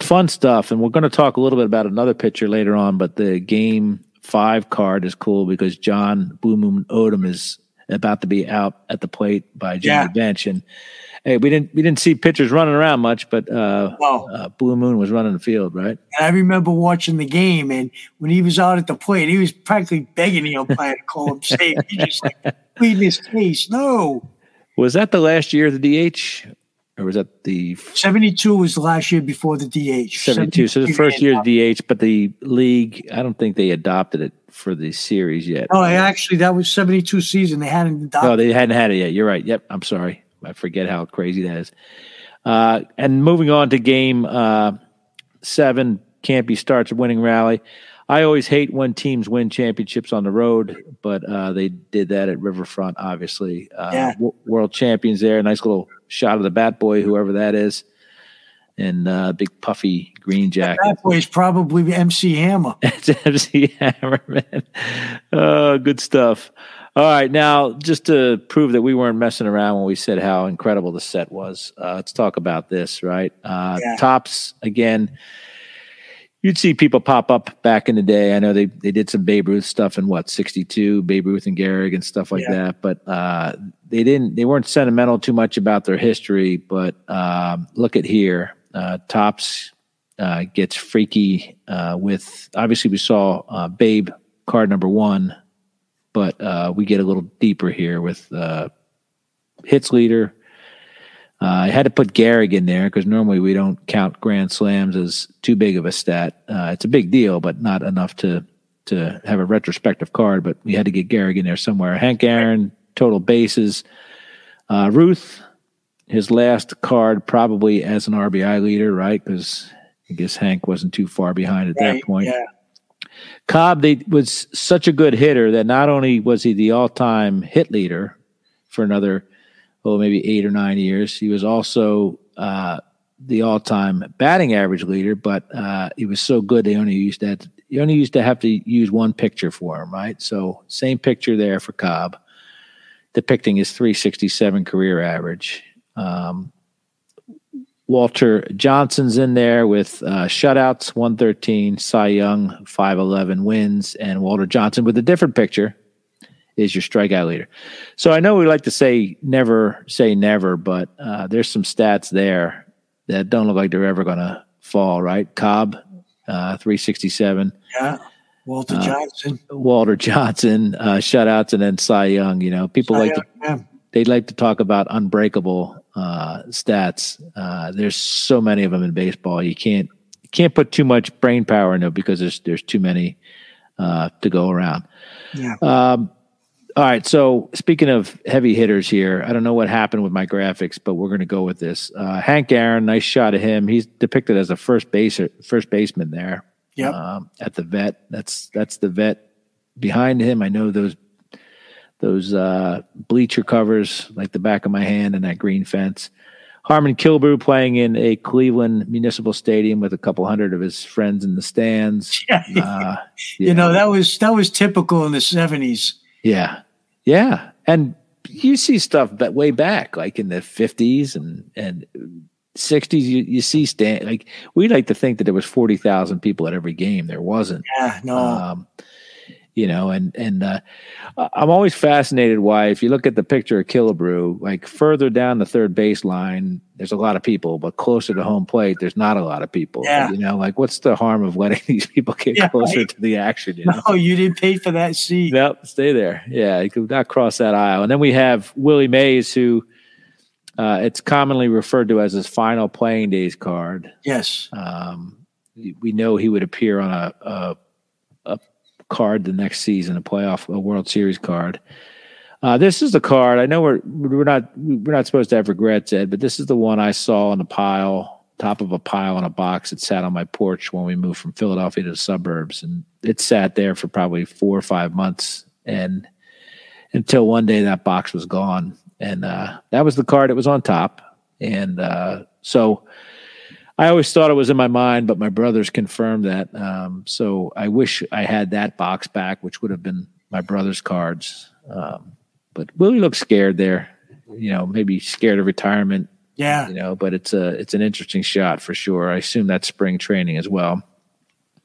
fun stuff, and we're going to talk a little bit about another pitcher later on. But the game five card is cool because John Blue Moon Odom is about to be out at the plate by Johnny Yeah. Bench, and hey, we didn't we didn't see pitchers running around much, but uh, Wow. uh, Blue Moon was running the field, right? I remember watching the game, and when he was out at the plate, he was practically begging the umpire to call him safe. He just like pleading his case. No, Was that the last year of the DH, or was that the seventy-two was the last year before the DH. 72. So the first year of DH, but the league, I don't think they adopted it for the series yet. oh No, I actually that was seventy-two season. They hadn't adopted. No, they hadn't had it yet. You're right. Yep. I'm sorry. I forget how crazy that is. Uh, and moving on to game uh, seven, Campy starts a winning rally. I always hate when teams win championships on the road, but uh, they did that at Riverfront, obviously. Uh, Yeah. w- world champions there. Nice little shot of the bat boy, whoever that is, and uh, big puffy green jacket. that boy is probably MC Hammer. It's MC Hammer, man. Oh, good stuff. All right, now just to prove that we weren't messing around when we said how incredible the set was, uh, let's talk about this, right? Uh, Yeah. Topps again. You'd see people pop up back in the day. I know they, they did some Babe Ruth stuff in what sixty two, Babe Ruth and Gehrig and stuff like Yeah. that. But uh, they didn't. They weren't sentimental too much about their history. But um, look at here, uh, Topps uh, gets freaky uh, with. Obviously, we saw uh, Babe card number one, but uh, we get a little deeper here with uh, hits leader. Uh, I had to put Gehrig in there because normally we don't count grand slams as too big of a stat. Uh, it's a big deal, but not enough to to have a retrospective card. But we had to get Gehrig in there somewhere. Hank Aaron, total bases. Uh, Ruth, his last card probably as an RBI leader, right? Because I guess Hank wasn't too far behind at that point. Yeah. Cobb they, was such a good hitter that not only was he the all-time hit leader for another, oh, maybe eight or nine years, he was also uh, the all-time batting average leader. But uh, he was so good they only used that. You only used to have to use one picture for him, right? So same picture there for Cobb, depicting his 367 career average. Um, Walter Johnson's in there with uh, shutouts, 113, Cy Young, 511 wins, and Walter Johnson with a different picture is your strikeout leader. So I know we like to say never say never, but uh, there's some stats there that don't look like they're ever going to fall, right? Cobb, uh, 367. Yeah. Walter Uh, Johnson. Walter Johnson, uh, shutouts, and then Cy Young. You know, people like to yeah. they like to talk about unbreakable uh, stats. Uh, there's so many of them in baseball. You can't can't put too much brain power into it because there's there's too many uh, to go around. Yeah. Um, all right. So speaking of heavy hitters here, I don't know what happened with my graphics, but we're going to go with this. Uh, Hank Aaron, nice shot of him. He's depicted as a first base first baseman there. Yep. Um, at the vet. That's that's the vet behind him. I know those those uh, bleacher covers like the back of my hand and that green fence. Harmon Killebrew playing in a Cleveland Municipal Stadium with a couple hundred of his friends in the stands. Yeah. Uh, You know, that was that was typical in the seventies. Yeah. Yeah. And you see stuff that way back, like in the 50s and, and 60s, you, you see stand like we like to think that there was 40,000 people at every game. There wasn't. Yeah, no. Um, you know, and and uh, I'm always fascinated why, if you look at the picture of Killebrew, like further down the third baseline, there's a lot of people, but closer to home plate, there's not a lot of people. Yeah. You know, like what's the harm of letting these people get Yeah, closer right. to the action? You know? no, you didn't pay for that seat. Yep, stay there. Yeah, you could not cross that aisle. And then we have Willie Mays, who uh, it's commonly referred to as his final playing days card. Yes. Um, we know he would appear on a, a a card the next season, a playoff, a World Series card. Uh, this is the card. I know we're we're not we're not supposed to have regrets, Ed, but this is the one I saw on a pile, top of a pile in a box that sat on my porch when we moved from Philadelphia to the suburbs, and it sat there for probably four or five months, and until one day that box was gone, and uh, that was the card that was on top, and uh, so. I always thought it was in my mind, but my brothers confirmed that. Um, so I wish I had that box back, which would have been my brother's cards. Um, but Willie looks scared there, you know, maybe scared of retirement, Yeah. you know. But it's a it's an interesting shot for sure. I assume that's spring training as well,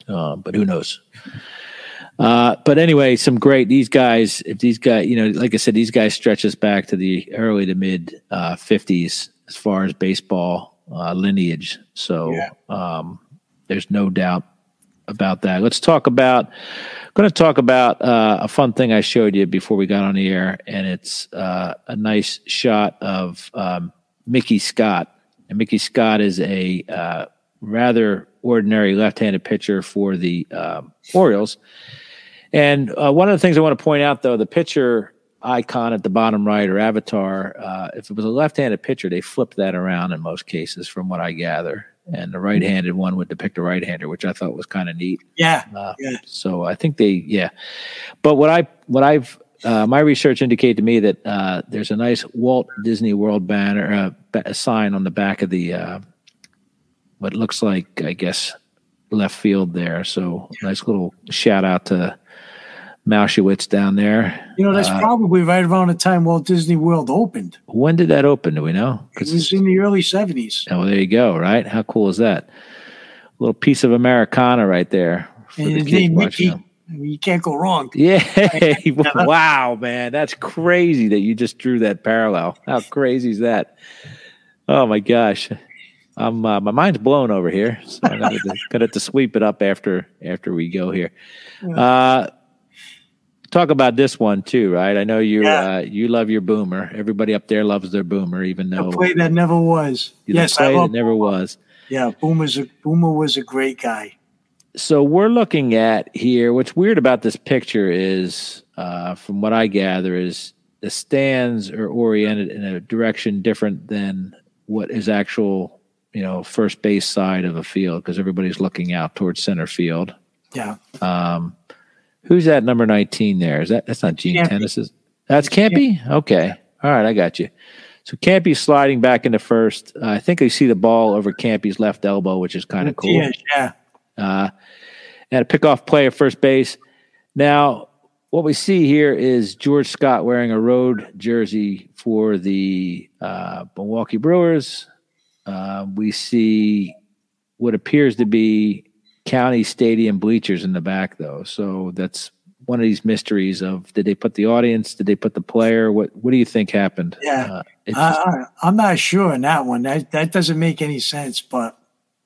uh, but who knows? Uh, but anyway, some great these guys. If these guys, you know, like I said, these guys stretch us back to the early to mid uh, fifties as far as baseball uh, lineage. So Yeah. um, there's no doubt about that. Let's talk about. Going to talk about uh, a fun thing I showed you before we got on the air, and it's uh, a nice shot of um, Mickey Scott. And Mickey Scott is a uh, rather ordinary left-handed pitcher for the um Orioles. And uh, one of the things I want to point out, though, the pitcher icon at the bottom right or avatar, uh, if it was a left-handed pitcher, they flipped that around in most cases, from what I gather. And the right-handed one would depict a right-hander, which I thought was kind of neat. Yeah. Uh, Yeah. So I think they, yeah. But what I, what I've, uh, my research indicated to me that uh, there's a nice Walt Disney World banner, uh, a sign on the back of the, uh, what looks like, I guess, left field there. So nice little shout out to Mauschwitz down there. You know, that's Uh, probably right around the time Walt Disney World opened. When did that open? Do we know? It was in the early 70s. oh, there you go. Right? How cool is that? A little piece of Americana right there And the his name. Mickey. I mean, you can't go wrong. Yeah. wow, man. That's crazy that you just drew that parallel. How crazy is that? Oh my gosh. I'm uh, my mind's blown over here. So I'm have to sweep it up after after we go here. Uh talk about this one too, right? I know you Yeah. uh, you love your boomer. Everybody up there loves their boomer, even A though play that never was. yes, I play love. that never was. Yeah, Boomer's a, Boomer was a great guy. so we're looking at here what's weird about this picture is uh, from what i gather is the stands are oriented in a direction different than what is actual you know first base side of a field because everybody's looking out towards center field Yeah, um, who's that number 19 there is that that's not gene Campy. Tenace is that's campy okay all right i got you so Campy's sliding back into first. Uh, I think I see the ball over Campy's left elbow, which is kind of cool Yeah, yeah. uh, and a pickoff play at first base. Now, what we see here is George Scott wearing a road jersey for the uh, Milwaukee Brewers. Uh, we see what appears to be county stadium bleachers in the back, though. So that's one of these mysteries of did they put the audience? Did they put the player? What What do you think happened? Yeah. uh, it's, just, I, I, I'm not sure on that one. That that doesn't make any sense. But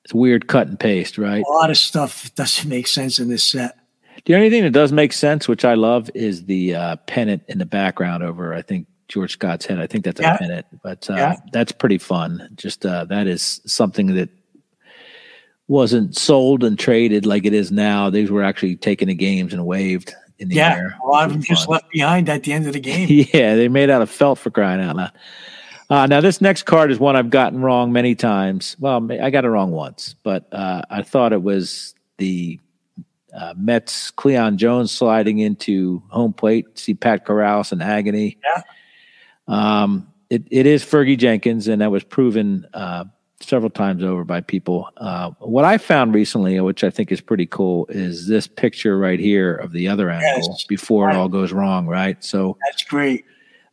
it's weird cut and paste, right? a lot of stuff doesn't make sense in this set. The only thing that does make sense, which I love, is the uh, pennant in the background over, I think, George Scott's head. I think that's Yeah. a pennant, but uh, Yeah. that's pretty fun. Just uh, that is something that wasn't sold and traded like it is now. These were actually taken to games and waved in the yeah, air. a lot of them just left behind at the end of the game. yeah, they made out of felt for crying out loud. Uh, now, this next card is one I've gotten wrong many times. Well, I got it wrong once, but uh, I thought it was the uh, Mets Cleon Jones sliding into home plate. See Pat Corrales in agony. Yeah. Um, it, it is Fergie Jenkins, and that was proven uh, several times over by people. Uh, what I found recently, which I think is pretty cool, is this picture right here of the other angle Yes. before Right. it all goes wrong, right? So That's great.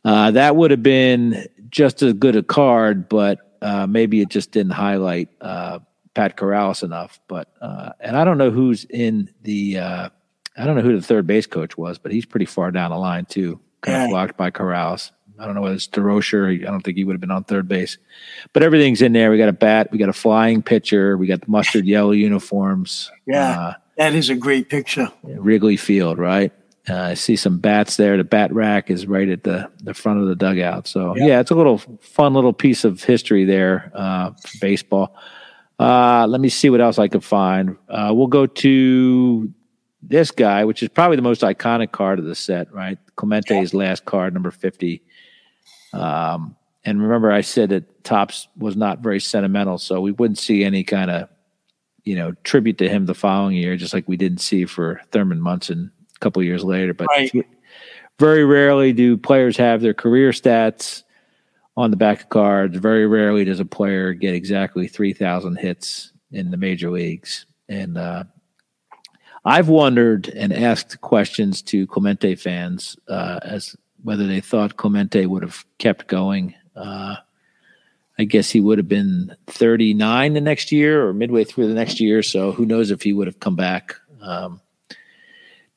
uh, that would have been just as good a card, but uh, maybe it just didn't highlight uh, Pat Corrales enough. But uh, and I don't know who's in the uh, I don't know who the third base coach was, but he's pretty far down the line too, kind Yeah. of blocked by Corrales. I don't know whether it's Durocher. I don't think he would have been on third base, but everything's in there. We got a bat, we got a flying pitcher, we got the mustard yellow uniforms. Yeah. Uh, That is a great picture. Wrigley Field, right? Uh, I see some bats there. The bat rack is right at the, the front of the dugout. So Yeah. yeah, it's a little fun little piece of history there uh, for baseball. Uh, let me see what else I can find. Uh, we'll go to this guy, which is probably the most iconic card of the set, right? Clemente's last card, number fifty. Um, and remember, I said that Topps was not very sentimental, so we wouldn't see any kind of you know tribute to him the following year, just like we didn't see for Thurman Munson a couple years later. But Right. very rarely do players have their career stats on the back of cards. Very rarely does a player get exactly three thousand hits in the major leagues, and uh, I've wondered and asked questions to Clemente fans uh, as whether they thought Clemente would have kept going. Uh, I guess he would have been 39 the next year or midway through the next year. So who knows if he would have come back. Um,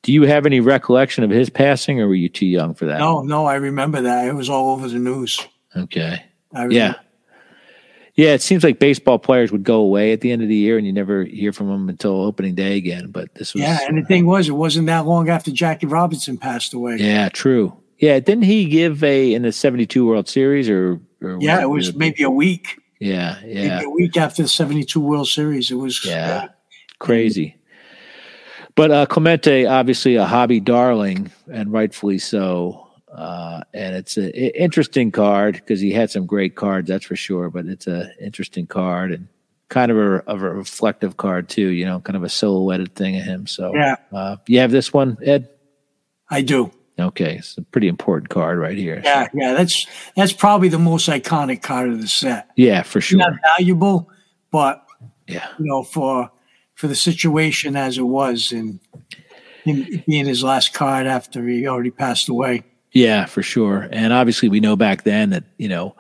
do you have any recollection of his passing or were you too young for that? No, no, I remember that. It was all over the news. Okay. Yeah. Yeah, it seems like baseball players would go away at the end of the year and you never hear from them until opening day again. But this was Yeah, and the thing was, it wasn't that long after Jackie Robinson passed away. Yeah, true. Yeah, didn't he give a in the '72 World Series or? or Yeah, it was maybe a week. Yeah, yeah, Maybe a week after the 72 World Series. It was yeah, crazy. But uh, Clemente, obviously a hobby darling, and rightfully so. Uh, and it's an interesting card because he had some great cards, that's for sure. But it's a interesting card and kind of a, of a reflective card too. You know, kind of a silhouetted thing of him. So Yeah. uh, you have this one, Ed. I do. Okay, it's a pretty important card right here. Yeah, yeah. That's that's probably the most iconic card of the set. Yeah, for sure. Not valuable, but Yeah. you know, for for the situation as it was and him being his last card after he already passed away. Yeah, for sure. And obviously, we know back then that you know,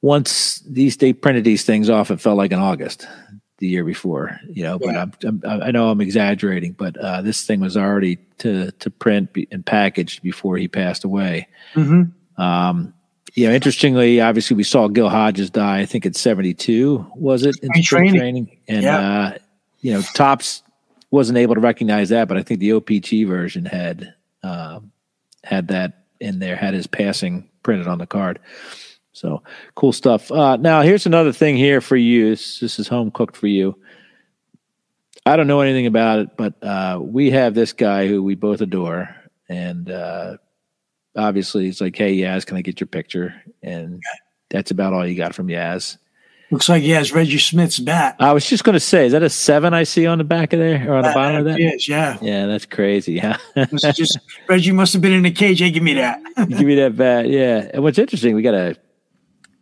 once these they printed these things off, it felt like in August the year before. You know, but I'm, I'm, I know I'm exaggerating, but uh, this thing was already to to print and packaged before he passed away. Mm-hmm. Um, you know, interestingly, obviously, we saw Gil Hodges die. I think at 72 was it in training. training, and Yeah. uh, you know, Topps wasn't able to recognize that, but I think the OPC version had um, had that in there, had his passing printed on the card. So cool stuff. Uh, now, here's another thing here for you. This, this is home cooked for you. I don't know anything about it, but uh, we have this guy who we both adore, and uh, obviously, it's like, "Hey, Yaz, can I get your picture?" And that's about all you got from Yaz. Looks like he has Reggie Smith's bat. I was just going to say, is that a seven I see on the back of there or on the bottom of that? Yes, yeah. Yeah, that's crazy. Have just Reggie must have been in the cage. Hey, give me that. Give me that bat. Yeah. And what's interesting, we got a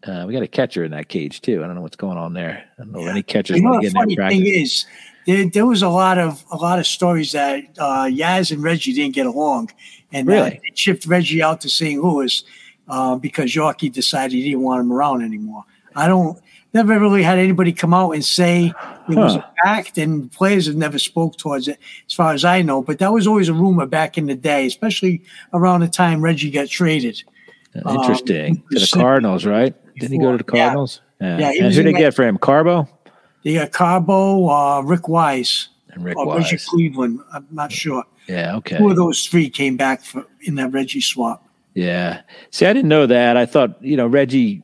uh, we got a catcher in that cage too. I don't know what's going on there. I don't know if any catchers You know want the to get in funny thing is, there, there was a lot of a lot of stories that uh, Yaz and Reggie didn't get along, and Really? they shipped Reggie out to St. Louis uh, because Yorkie decided he didn't want him around anymore. I don't never really had anybody come out and say it was Huh. a fact, and players have never spoke towards it, as far as I know. But that was always a rumor back in the day, especially around the time Reggie got traded. um, Interesting. to the Cardinals, right? Didn't he go to the before. Yeah. Cardinals? Yeah. Yeah, and who did they get for him? Carbo They got Carbo, uh, Rick Wise, and Rick or Reggie Wise. Cleveland. I'm not sure. Yeah. Okay. Two of those three came back for, in that Reggie swap. Yeah. See, I didn't know that. I thought, you know, Reggie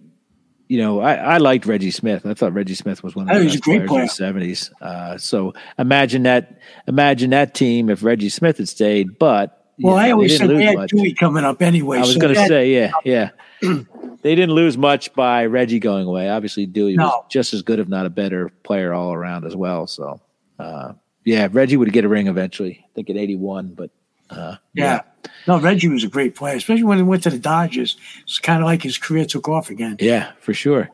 you know, I, I liked Reggie Smith. I thought Reggie Smith was one of Oh, the he best players in the seventies. Uh, so imagine that, imagine that team if Reggie Smith had stayed. But Well, know, I always said they had. Dewey coming up anyway. I was so going to say, yeah, yeah. they didn't lose much by Reggie going away. Obviously, Dewey was just as good, if not a better player all around as well. So, uh, yeah, Reggie would get a ring eventually. I think at eighty-one, but uh, Yeah. No, Reggie was a great player, especially when he went to the Dodgers. It's kind of like his career took off again. Yeah, for sure.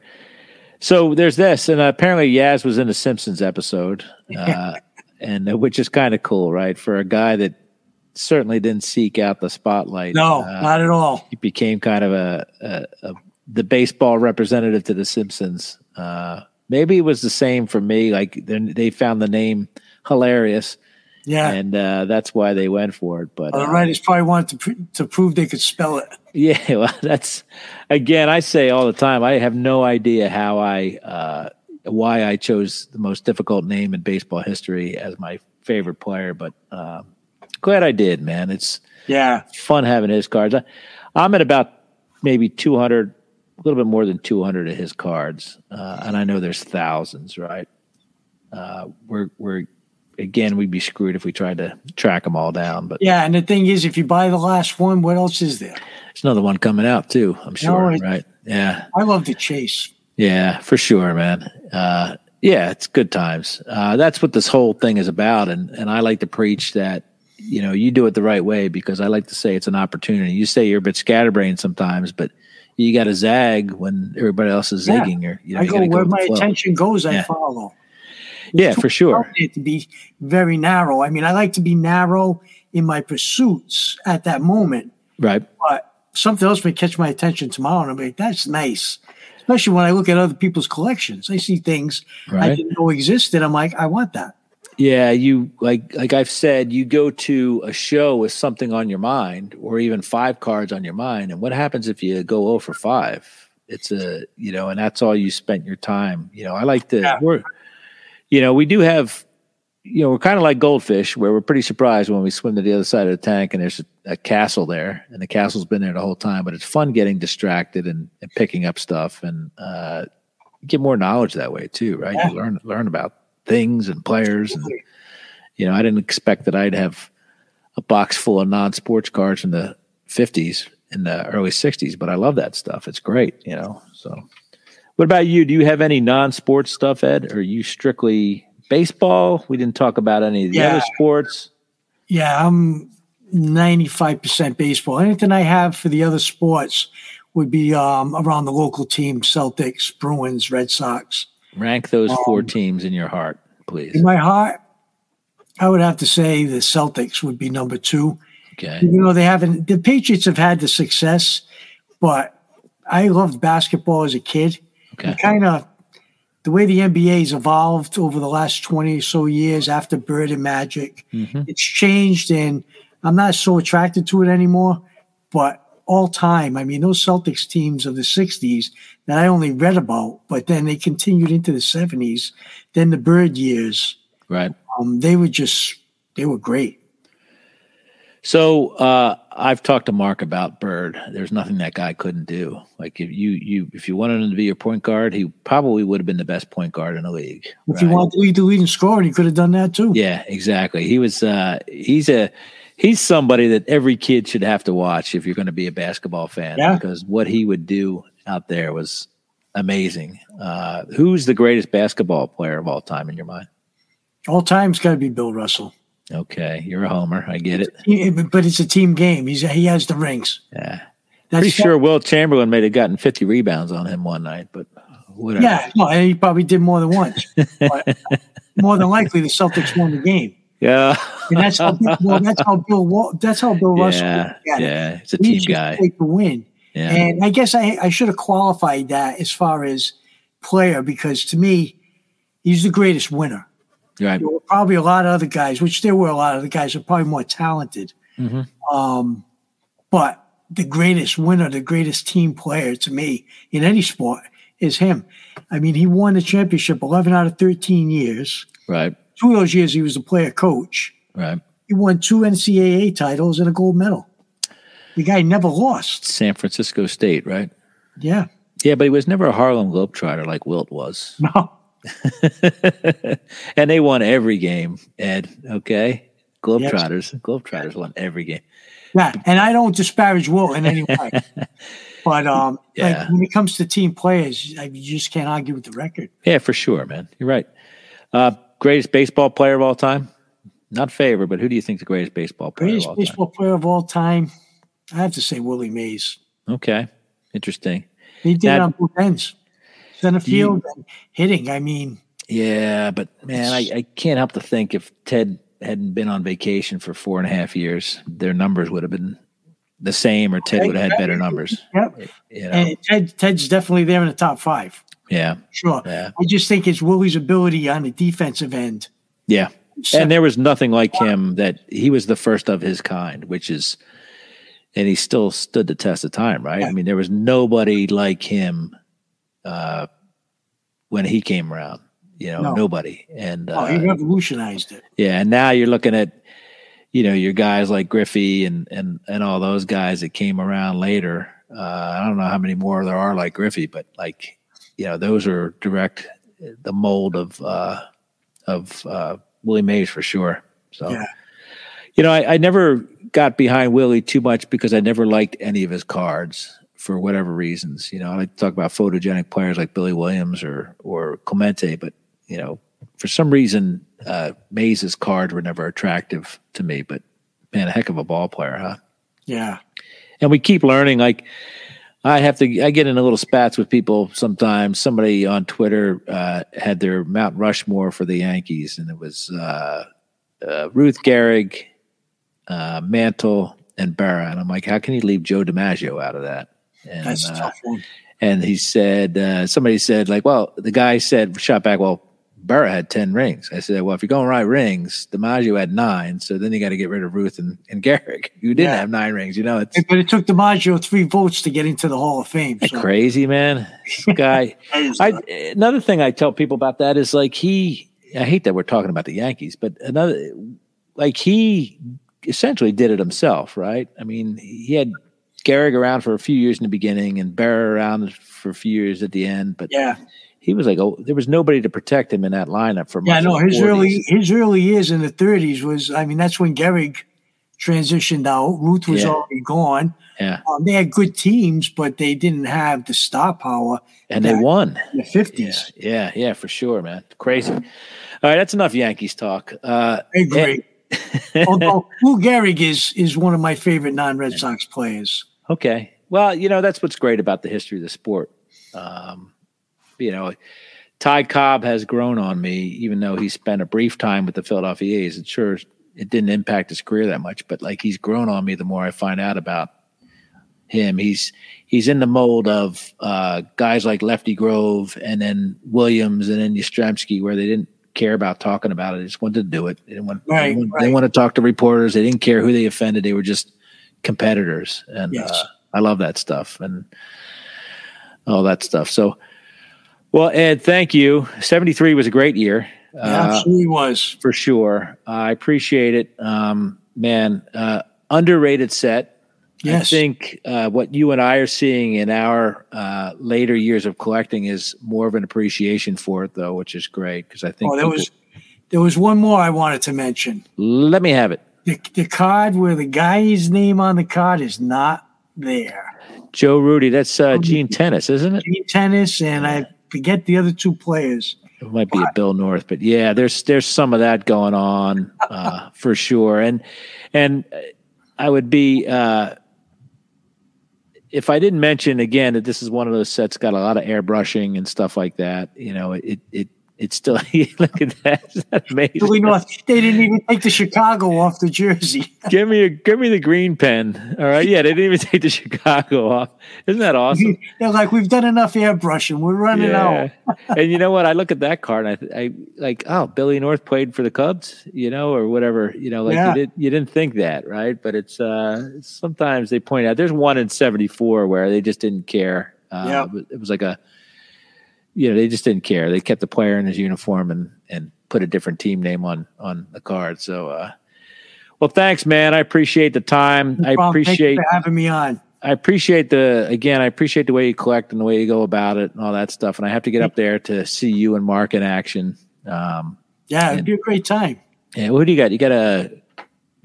So there's this, and apparently Yaz was in a Simpsons episode, uh, and uh, which is kind of cool, right? For a guy that certainly didn't seek out the spotlight. No, uh, not at all. he became kind of a, a, a the baseball representative to the Simpsons. Uh, maybe it was the same for me. Like they found the name hilarious, Yeah. and uh, that's why they went for it. But uh, the writers probably wanted to, pr- to prove they could spell it. Yeah, well, that's again. I say all the time. I have no idea how I, uh, why I chose the most difficult name in baseball history as my favorite player, but um, glad I did, man. It's Yeah. fun having his cards. I, I'm at about maybe 200, a little bit more than 200 of his cards, uh, and I know there's thousands, right? Uh, we're we're again, we'd be screwed if we tried to track them all down, but Yeah. And the thing is, if you buy the last one, what else is there? there's another one coming out too. I'm sure, it- right? Yeah. I love the chase. Yeah, for sure, man. Uh, yeah, it's good times. Uh, that's what this whole thing is about, and and I like to preach that you know you do it the right way because I like to say it's an opportunity. You say you're a bit scatterbrained sometimes, but you got to zag when everybody else is Yeah. zigging. Or you know, I you go where the my attention goes, I Yeah. follow. Yeah, for sure. It to be very narrow. I mean, I like to be narrow in my pursuits at that moment, Right. but something else may catch my attention tomorrow, and I'm like, that's nice. Especially when I look at other people's collections, I see things I didn't know existed. I'm like, I want that. Yeah, you like like I've said, you go to a show with something on your mind, or even five cards on your mind, and what happens if you go 0 for five? It's a you know, and that's all you spent your time. You know, I like to Yeah. we're you know, we do have you know, we're kind of like goldfish where we're pretty surprised when we swim to the other side of the tank and there's a, a castle there and the castle's been there the whole time, but it's fun getting distracted and, and picking up stuff and uh get more knowledge that way too, right? Yeah. You learn learn about things and players and you know, I didn't expect that I'd have a box full of non-sports cards in the 50s in the early 60s, but I love that stuff. It's great, you know. So, what about you? Do you have any non-sports stuff, Ed? Or are you strictly baseball? We didn't talk about any of the Yeah. other sports. Yeah, I'm 95% baseball. Anything I have for the other sports would be um, around the local team Celtics, Bruins, Red Sox. Rank those four Um, teams in your heart, please. In my heart, I would have to say the Celtics would be number two. Okay. You know, they haven't, the Patriots have had the success, but I loved basketball as a kid. Okay. Kind of the way the NBA's evolved over the last 20 or so years after Bird and Magic, Mhm. it's changed and I'm not so attracted to it anymore. But all time, I mean, those Celtics teams of the 60s that I only read about, but then they continued into the 70s, then the Bird years, Right. um, they were just, they were great. So uh, I've talked to Mark about Bird. There's nothing that guy couldn't do. Like if you you if you wanted him to be your point guard, he probably would have been the best point guard in the league. If you right? wanted to lead the leading scorer, he could have done that too. Yeah, exactly. He was uh he's a he's somebody that every kid should have to watch if you're going to be a basketball fan Yeah. because what he would do out there was amazing. Uh who's the greatest basketball player of all time in your mind? All time's got to be Bill Russell. Okay, you're a homer. I get it. But it's a team game. He's he has the rings. Yeah. That's Pretty sure Wilt Chamberlain may have gotten 50 rebounds on him one night, but whatever. Yeah, no, and he probably did more than once. more than likely, the Celtics won the game, Yeah. and that's how well, that's how Bill that's how Bill Russell. yeah. looked at it. Yeah. It's a He team guy. to win, Yeah. and I guess I I should have qualified that as far as player because to me, he's the greatest winner. Right. There were probably a lot of other guys, which there were a lot of the guys are probably more talented. Mhm. Um, but the greatest winner, the greatest team player to me in any sport is him. I mean, he won the championship 11 out of 13 years. Right. Two of those years, he was a player coach. Right. He won two NCAA titles and a gold medal. The guy never lost. San Francisco State, right? Yeah. Yeah, but he was never a Harlem Globetrotter like Wilt was. No. and they won every game, Ed. Okay. Globetrotters. Yes. Globetrotters won every game. Yeah, and I don't disparage Wilt in any way. but um, yeah. like when it comes to team players, you just can't argue with the record. Yeah, for sure, man. You're right. Uh, greatest baseball player of all time? Not favorite, but who do you think the greatest baseball player greatest of all baseball time? player of all time? I have to say Willie Mays. Okay, interesting. He did now, on both ends, center field you, and hitting. I mean, yeah, but man, I, I can't help to think if Ted hadn't been on vacation for four and a half years, their numbers would have been the same, or Ted would have had better numbers. Yep. You know? And Ted, Ted's definitely there in the top five. Yeah. Sure. Yeah. I just think it's Willie's ability on the defensive end. Yeah. And there was nothing like him that he was the first of his kind, which is, and he still stood the test of time, right? Yeah. I mean, there was nobody like him uh, when he came around. You know, no. nobody. And oh, he uh, revolutionized it. Yeah, and now you're looking at, you know, your guys like Griffey and and and all those guys that came around later. Uh, I don't know how many more there are like Griffey, but like, you know, those are direct the mold of uh, of uh, Willie Mays for sure. So, yeah. you know, I, I never got behind Willie too much because I never liked any of his cards for whatever reasons. You know, I like to talk about photogenic players like Billy Williams or or Clemente, but you know, for some reason, uh, Mays's cards were never attractive to me. But man, a heck of a ball player, huh? Yeah. And we keep learning. Like I have to, I get in a little spats with people sometimes. Somebody on Twitter uh, had their Mount Rushmore for the Yankees, and it was uh, uh Ruth Gehrig, uh, Mantle, and Berra. And I'm like, how can you leave Joe DiMaggio out of that? And, That's a tough one. And he said, uh, somebody said, like, well, the guy said, shot back, well, Berra had 10 rings. I said, well, if you're going right rings, DiMaggio had nine. So then you got to get rid of Ruth and, and Gehrig, who didn't yeah. have nine rings. You know, it's. But it took DiMaggio three votes to get into the Hall of Fame. So. Crazy, man. guy. I, another thing I tell people about that is like he, I hate that we're talking about the Yankees, but another, like he essentially did it himself, right? I mean, he had Gehrig around for a few years in the beginning and Berra around for a few years at the end. But yeah, he was like, oh, there was nobody to protect him in that lineup for. Yeah, no, his 40s. early his early years in the thirties was, I mean, that's when Gehrig transitioned out. Ruth was yeah. already gone. Yeah, um, they had good teams, but they didn't have the star power. And they won in the fifties. Yeah, yeah, yeah, for sure, man. Crazy. All right, that's enough Yankees talk. Uh, I agree. Although Lou Gehrig is is one of my favorite non Red Sox players. Okay, well, you know that's what's great about the history of the sport. Um, you know, Ty Cobb has grown on me, even though he spent a brief time with the Philadelphia A's. It sure it didn't impact his career that much, but like he's grown on me the more I find out about him. He's he's in the mold of uh, guys like Lefty Grove and then Williams and then Yastrzemski, where they didn't care about talking about it. They just wanted to do it. They didn't want, right, they, right. they want to talk to reporters. They didn't care who they offended. They were just competitors, and yes. uh, I love that stuff and all that stuff. So well, Ed, thank you. 73 was a great year. Yeah, uh, absolutely was. For sure. Uh, I appreciate it. Um, man, uh, underrated set. Yes. I think uh, what you and I are seeing in our uh, later years of collecting is more of an appreciation for it, though, which is great because I think. Oh, there people, was there was one more I wanted to mention. Let me have it. The, the card where the guy's name on the card is not there. Joe Rudi. That's uh, Gene Tenace, isn't it? Gene Tenace, and I forget the other two players. It might be but, a Bill North, but yeah, there's there's some of that going on uh, for sure. And and I would be uh, if I didn't mention again that this is one of those sets got a lot of airbrushing and stuff like that. You know, it it it's still look at that. That's amazing. Really not, they didn't even take the Chicago off the jersey. give me a give me the green pen. All right. Yeah, they didn't even take the Chicago off. Isn't that awesome? They're like, we've done enough airbrushing. We're running yeah. out. and you know what? I look at that card and I, I like, oh, Billy North played for the Cubs, you know, or whatever. You know, like yeah. you didn't you didn't think that, right? But it's uh sometimes they point out there's one in seventy four where they just didn't care. Uh, yeah. it was like a you know, they just didn't care. They kept the player in his uniform and and put a different team name on on the card. So, uh, well, thanks, man. I appreciate the time. No I appreciate having me on. I appreciate the again. I appreciate the way you collect and the way you go about it and all that stuff. And I have to get up there to see you and Mark in action. Um, yeah, it'd and, be a great time. Yeah, what do you got? You got a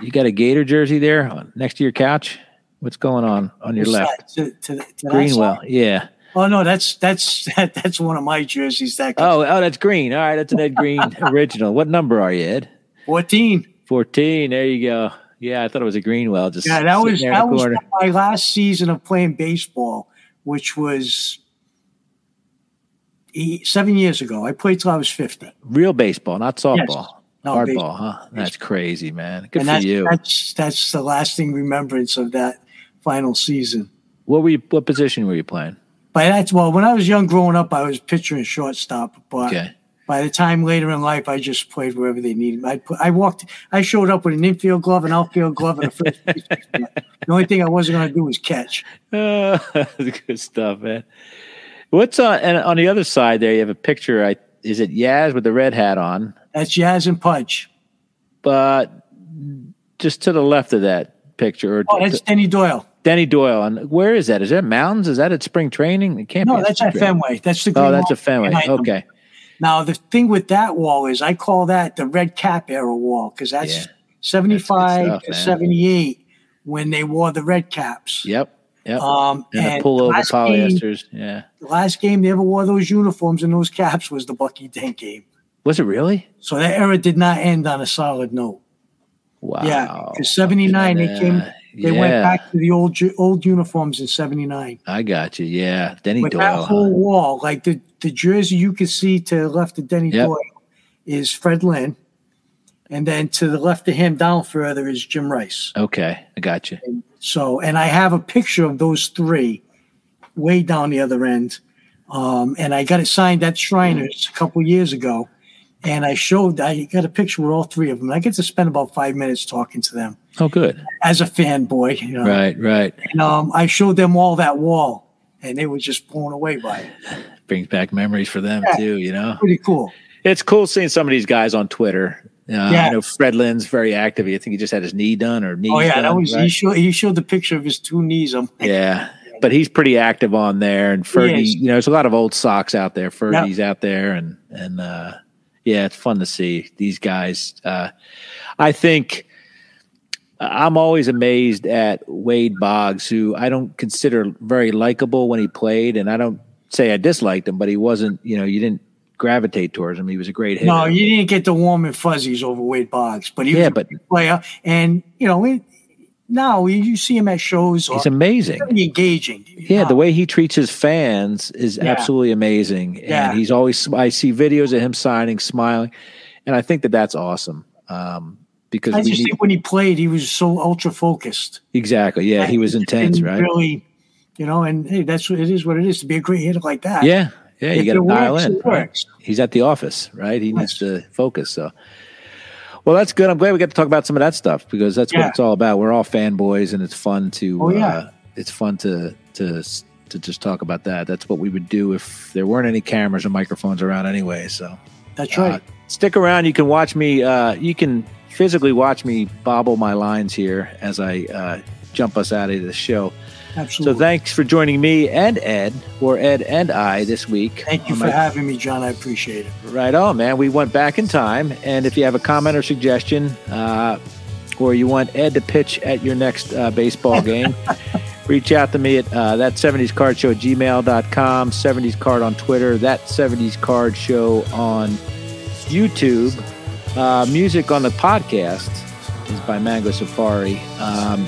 you got a Gator jersey there next to your couch. What's going on on your left? To, to, to Greenwell, yeah. Oh no, that's that's that, that's one of my jerseys. That oh oh, that's green. All right, that's an Ed Green original. What number are you, Ed? Fourteen. Fourteen. There you go. Yeah, I thought it was a Greenwell. Just yeah, that was that was my last season of playing baseball, which was eight, seven years ago. I played till I was fifty. Real baseball, not softball. Yes. No, Hardball, baseball. huh? That's crazy, man. Good and for that's, you. That's that's the lasting remembrance of that final season. What were you? What position were you playing? By that, well, when I was young, growing up, I was pitcher and shortstop. But okay by the time later in life, I just played wherever they needed. I put, I walked, I showed up with an infield glove, an outfield glove, and a first the only thing I wasn't going to do was catch. Uh, good stuff, man. What's on and on the other side there? You have a picture. I is it Yaz with the red hat on? That's Yaz and Punch. But just to the left of that picture, oh, that's Denny Doyle. Denny Doyle. And where is that? Is that mountains? Is that at spring training? It can't no, be. No, that's at Fenway. That's the. oh, that's a Fenway. Okay. Now the thing with that wall is I call that the red cap era wall because that's yeah. 75 to 78 when they wore the red caps. Yep. Yep. Um, and, and the pullover polyesters. Game, yeah. The last game they ever wore those uniforms and those caps was the Bucky Dent game. Was it really? So that era did not end on a solid note. Wow. Yeah. Because 79, they came, they yeah. went back to the old old uniforms in '79. I got you. Yeah, Denny With Doyle. That whole huh? wall, like the the jersey you can see to the left of Denny yep. Doyle, is Fred Lynn, and then to the left of him down further is Jim Rice. Okay, I got you. And so, and I have a picture of those three, way down the other end, um, and I got it signed at Shriners a couple years ago and I showed I got a picture with all three of them. I get to spend about five minutes talking to them. Oh, good. As a fanboy, you know. Right, right. And um, I showed them all that wall, and they were just blown away by it. Brings back memories for them yeah, too. You know, pretty cool. It's cool seeing some of these guys on Twitter. Uh, yeah. I know Fred Lynn's very active. I think he just had his knee done or knee. Oh yeah, done, that was right? he showed he showed the picture of his two knees. I'm like, yeah, but he's pretty active on there. And Fergie, you know, there's a lot of old socks out there. Fergie's yep. out there, and and uh, yeah, it's fun to see these guys. Uh, I think I'm always amazed at Wade Boggs, who I don't consider very likable when he played, and I don't say I disliked him, but he wasn't. You know, you didn't gravitate towards him. He was a great hitter. No, you didn't get the warm and fuzzies over Wade Boggs, but he yeah, was a but, player, and you know, no, you see him at shows. He's amazing. Really engaging. Yeah, the way he treats his fans is yeah. absolutely amazing. And yeah. he's always. I see videos of him signing, smiling, and I think that that's awesome. Um, because I just need, think when he played, he was so ultra focused. Exactly. Yeah, he was intense. Right. Really, you know, and hey, that's what it is. What it is to be a great hitter like that. Yeah. Yeah, you got to dial works, in. Right? He's at the office, right? He yes. needs to focus. So, well, that's good. I'm glad we got to talk about some of that stuff because that's yeah. what it's all about. We're all fanboys, and it's fun to. Oh, yeah. Uh, it's fun to to to just talk about that. That's what we would do if there weren't any cameras or microphones around anyway. So that's right. Uh, stick around. You can watch me. Uh, you can physically watch me bobble my lines here as I uh, jump us out of the show. Absolutely. So thanks for joining me and Ed, or Ed and I, this week. Thank you for my... having me, John. I appreciate it. Right on, man. We went back in time. And if you have a comment or suggestion, uh, or you want Ed to pitch at your next uh, baseball game, reach out to me at uh, that 70s card show at gmail.com, 70s card on Twitter, that 70s card show on YouTube. Uh, music on the podcast is by Mango Safari. Um,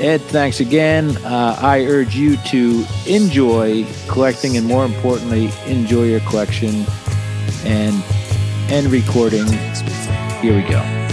Ed, thanks again. Uh, I urge you to enjoy collecting and, more importantly, enjoy your collection and end recording. Here we go.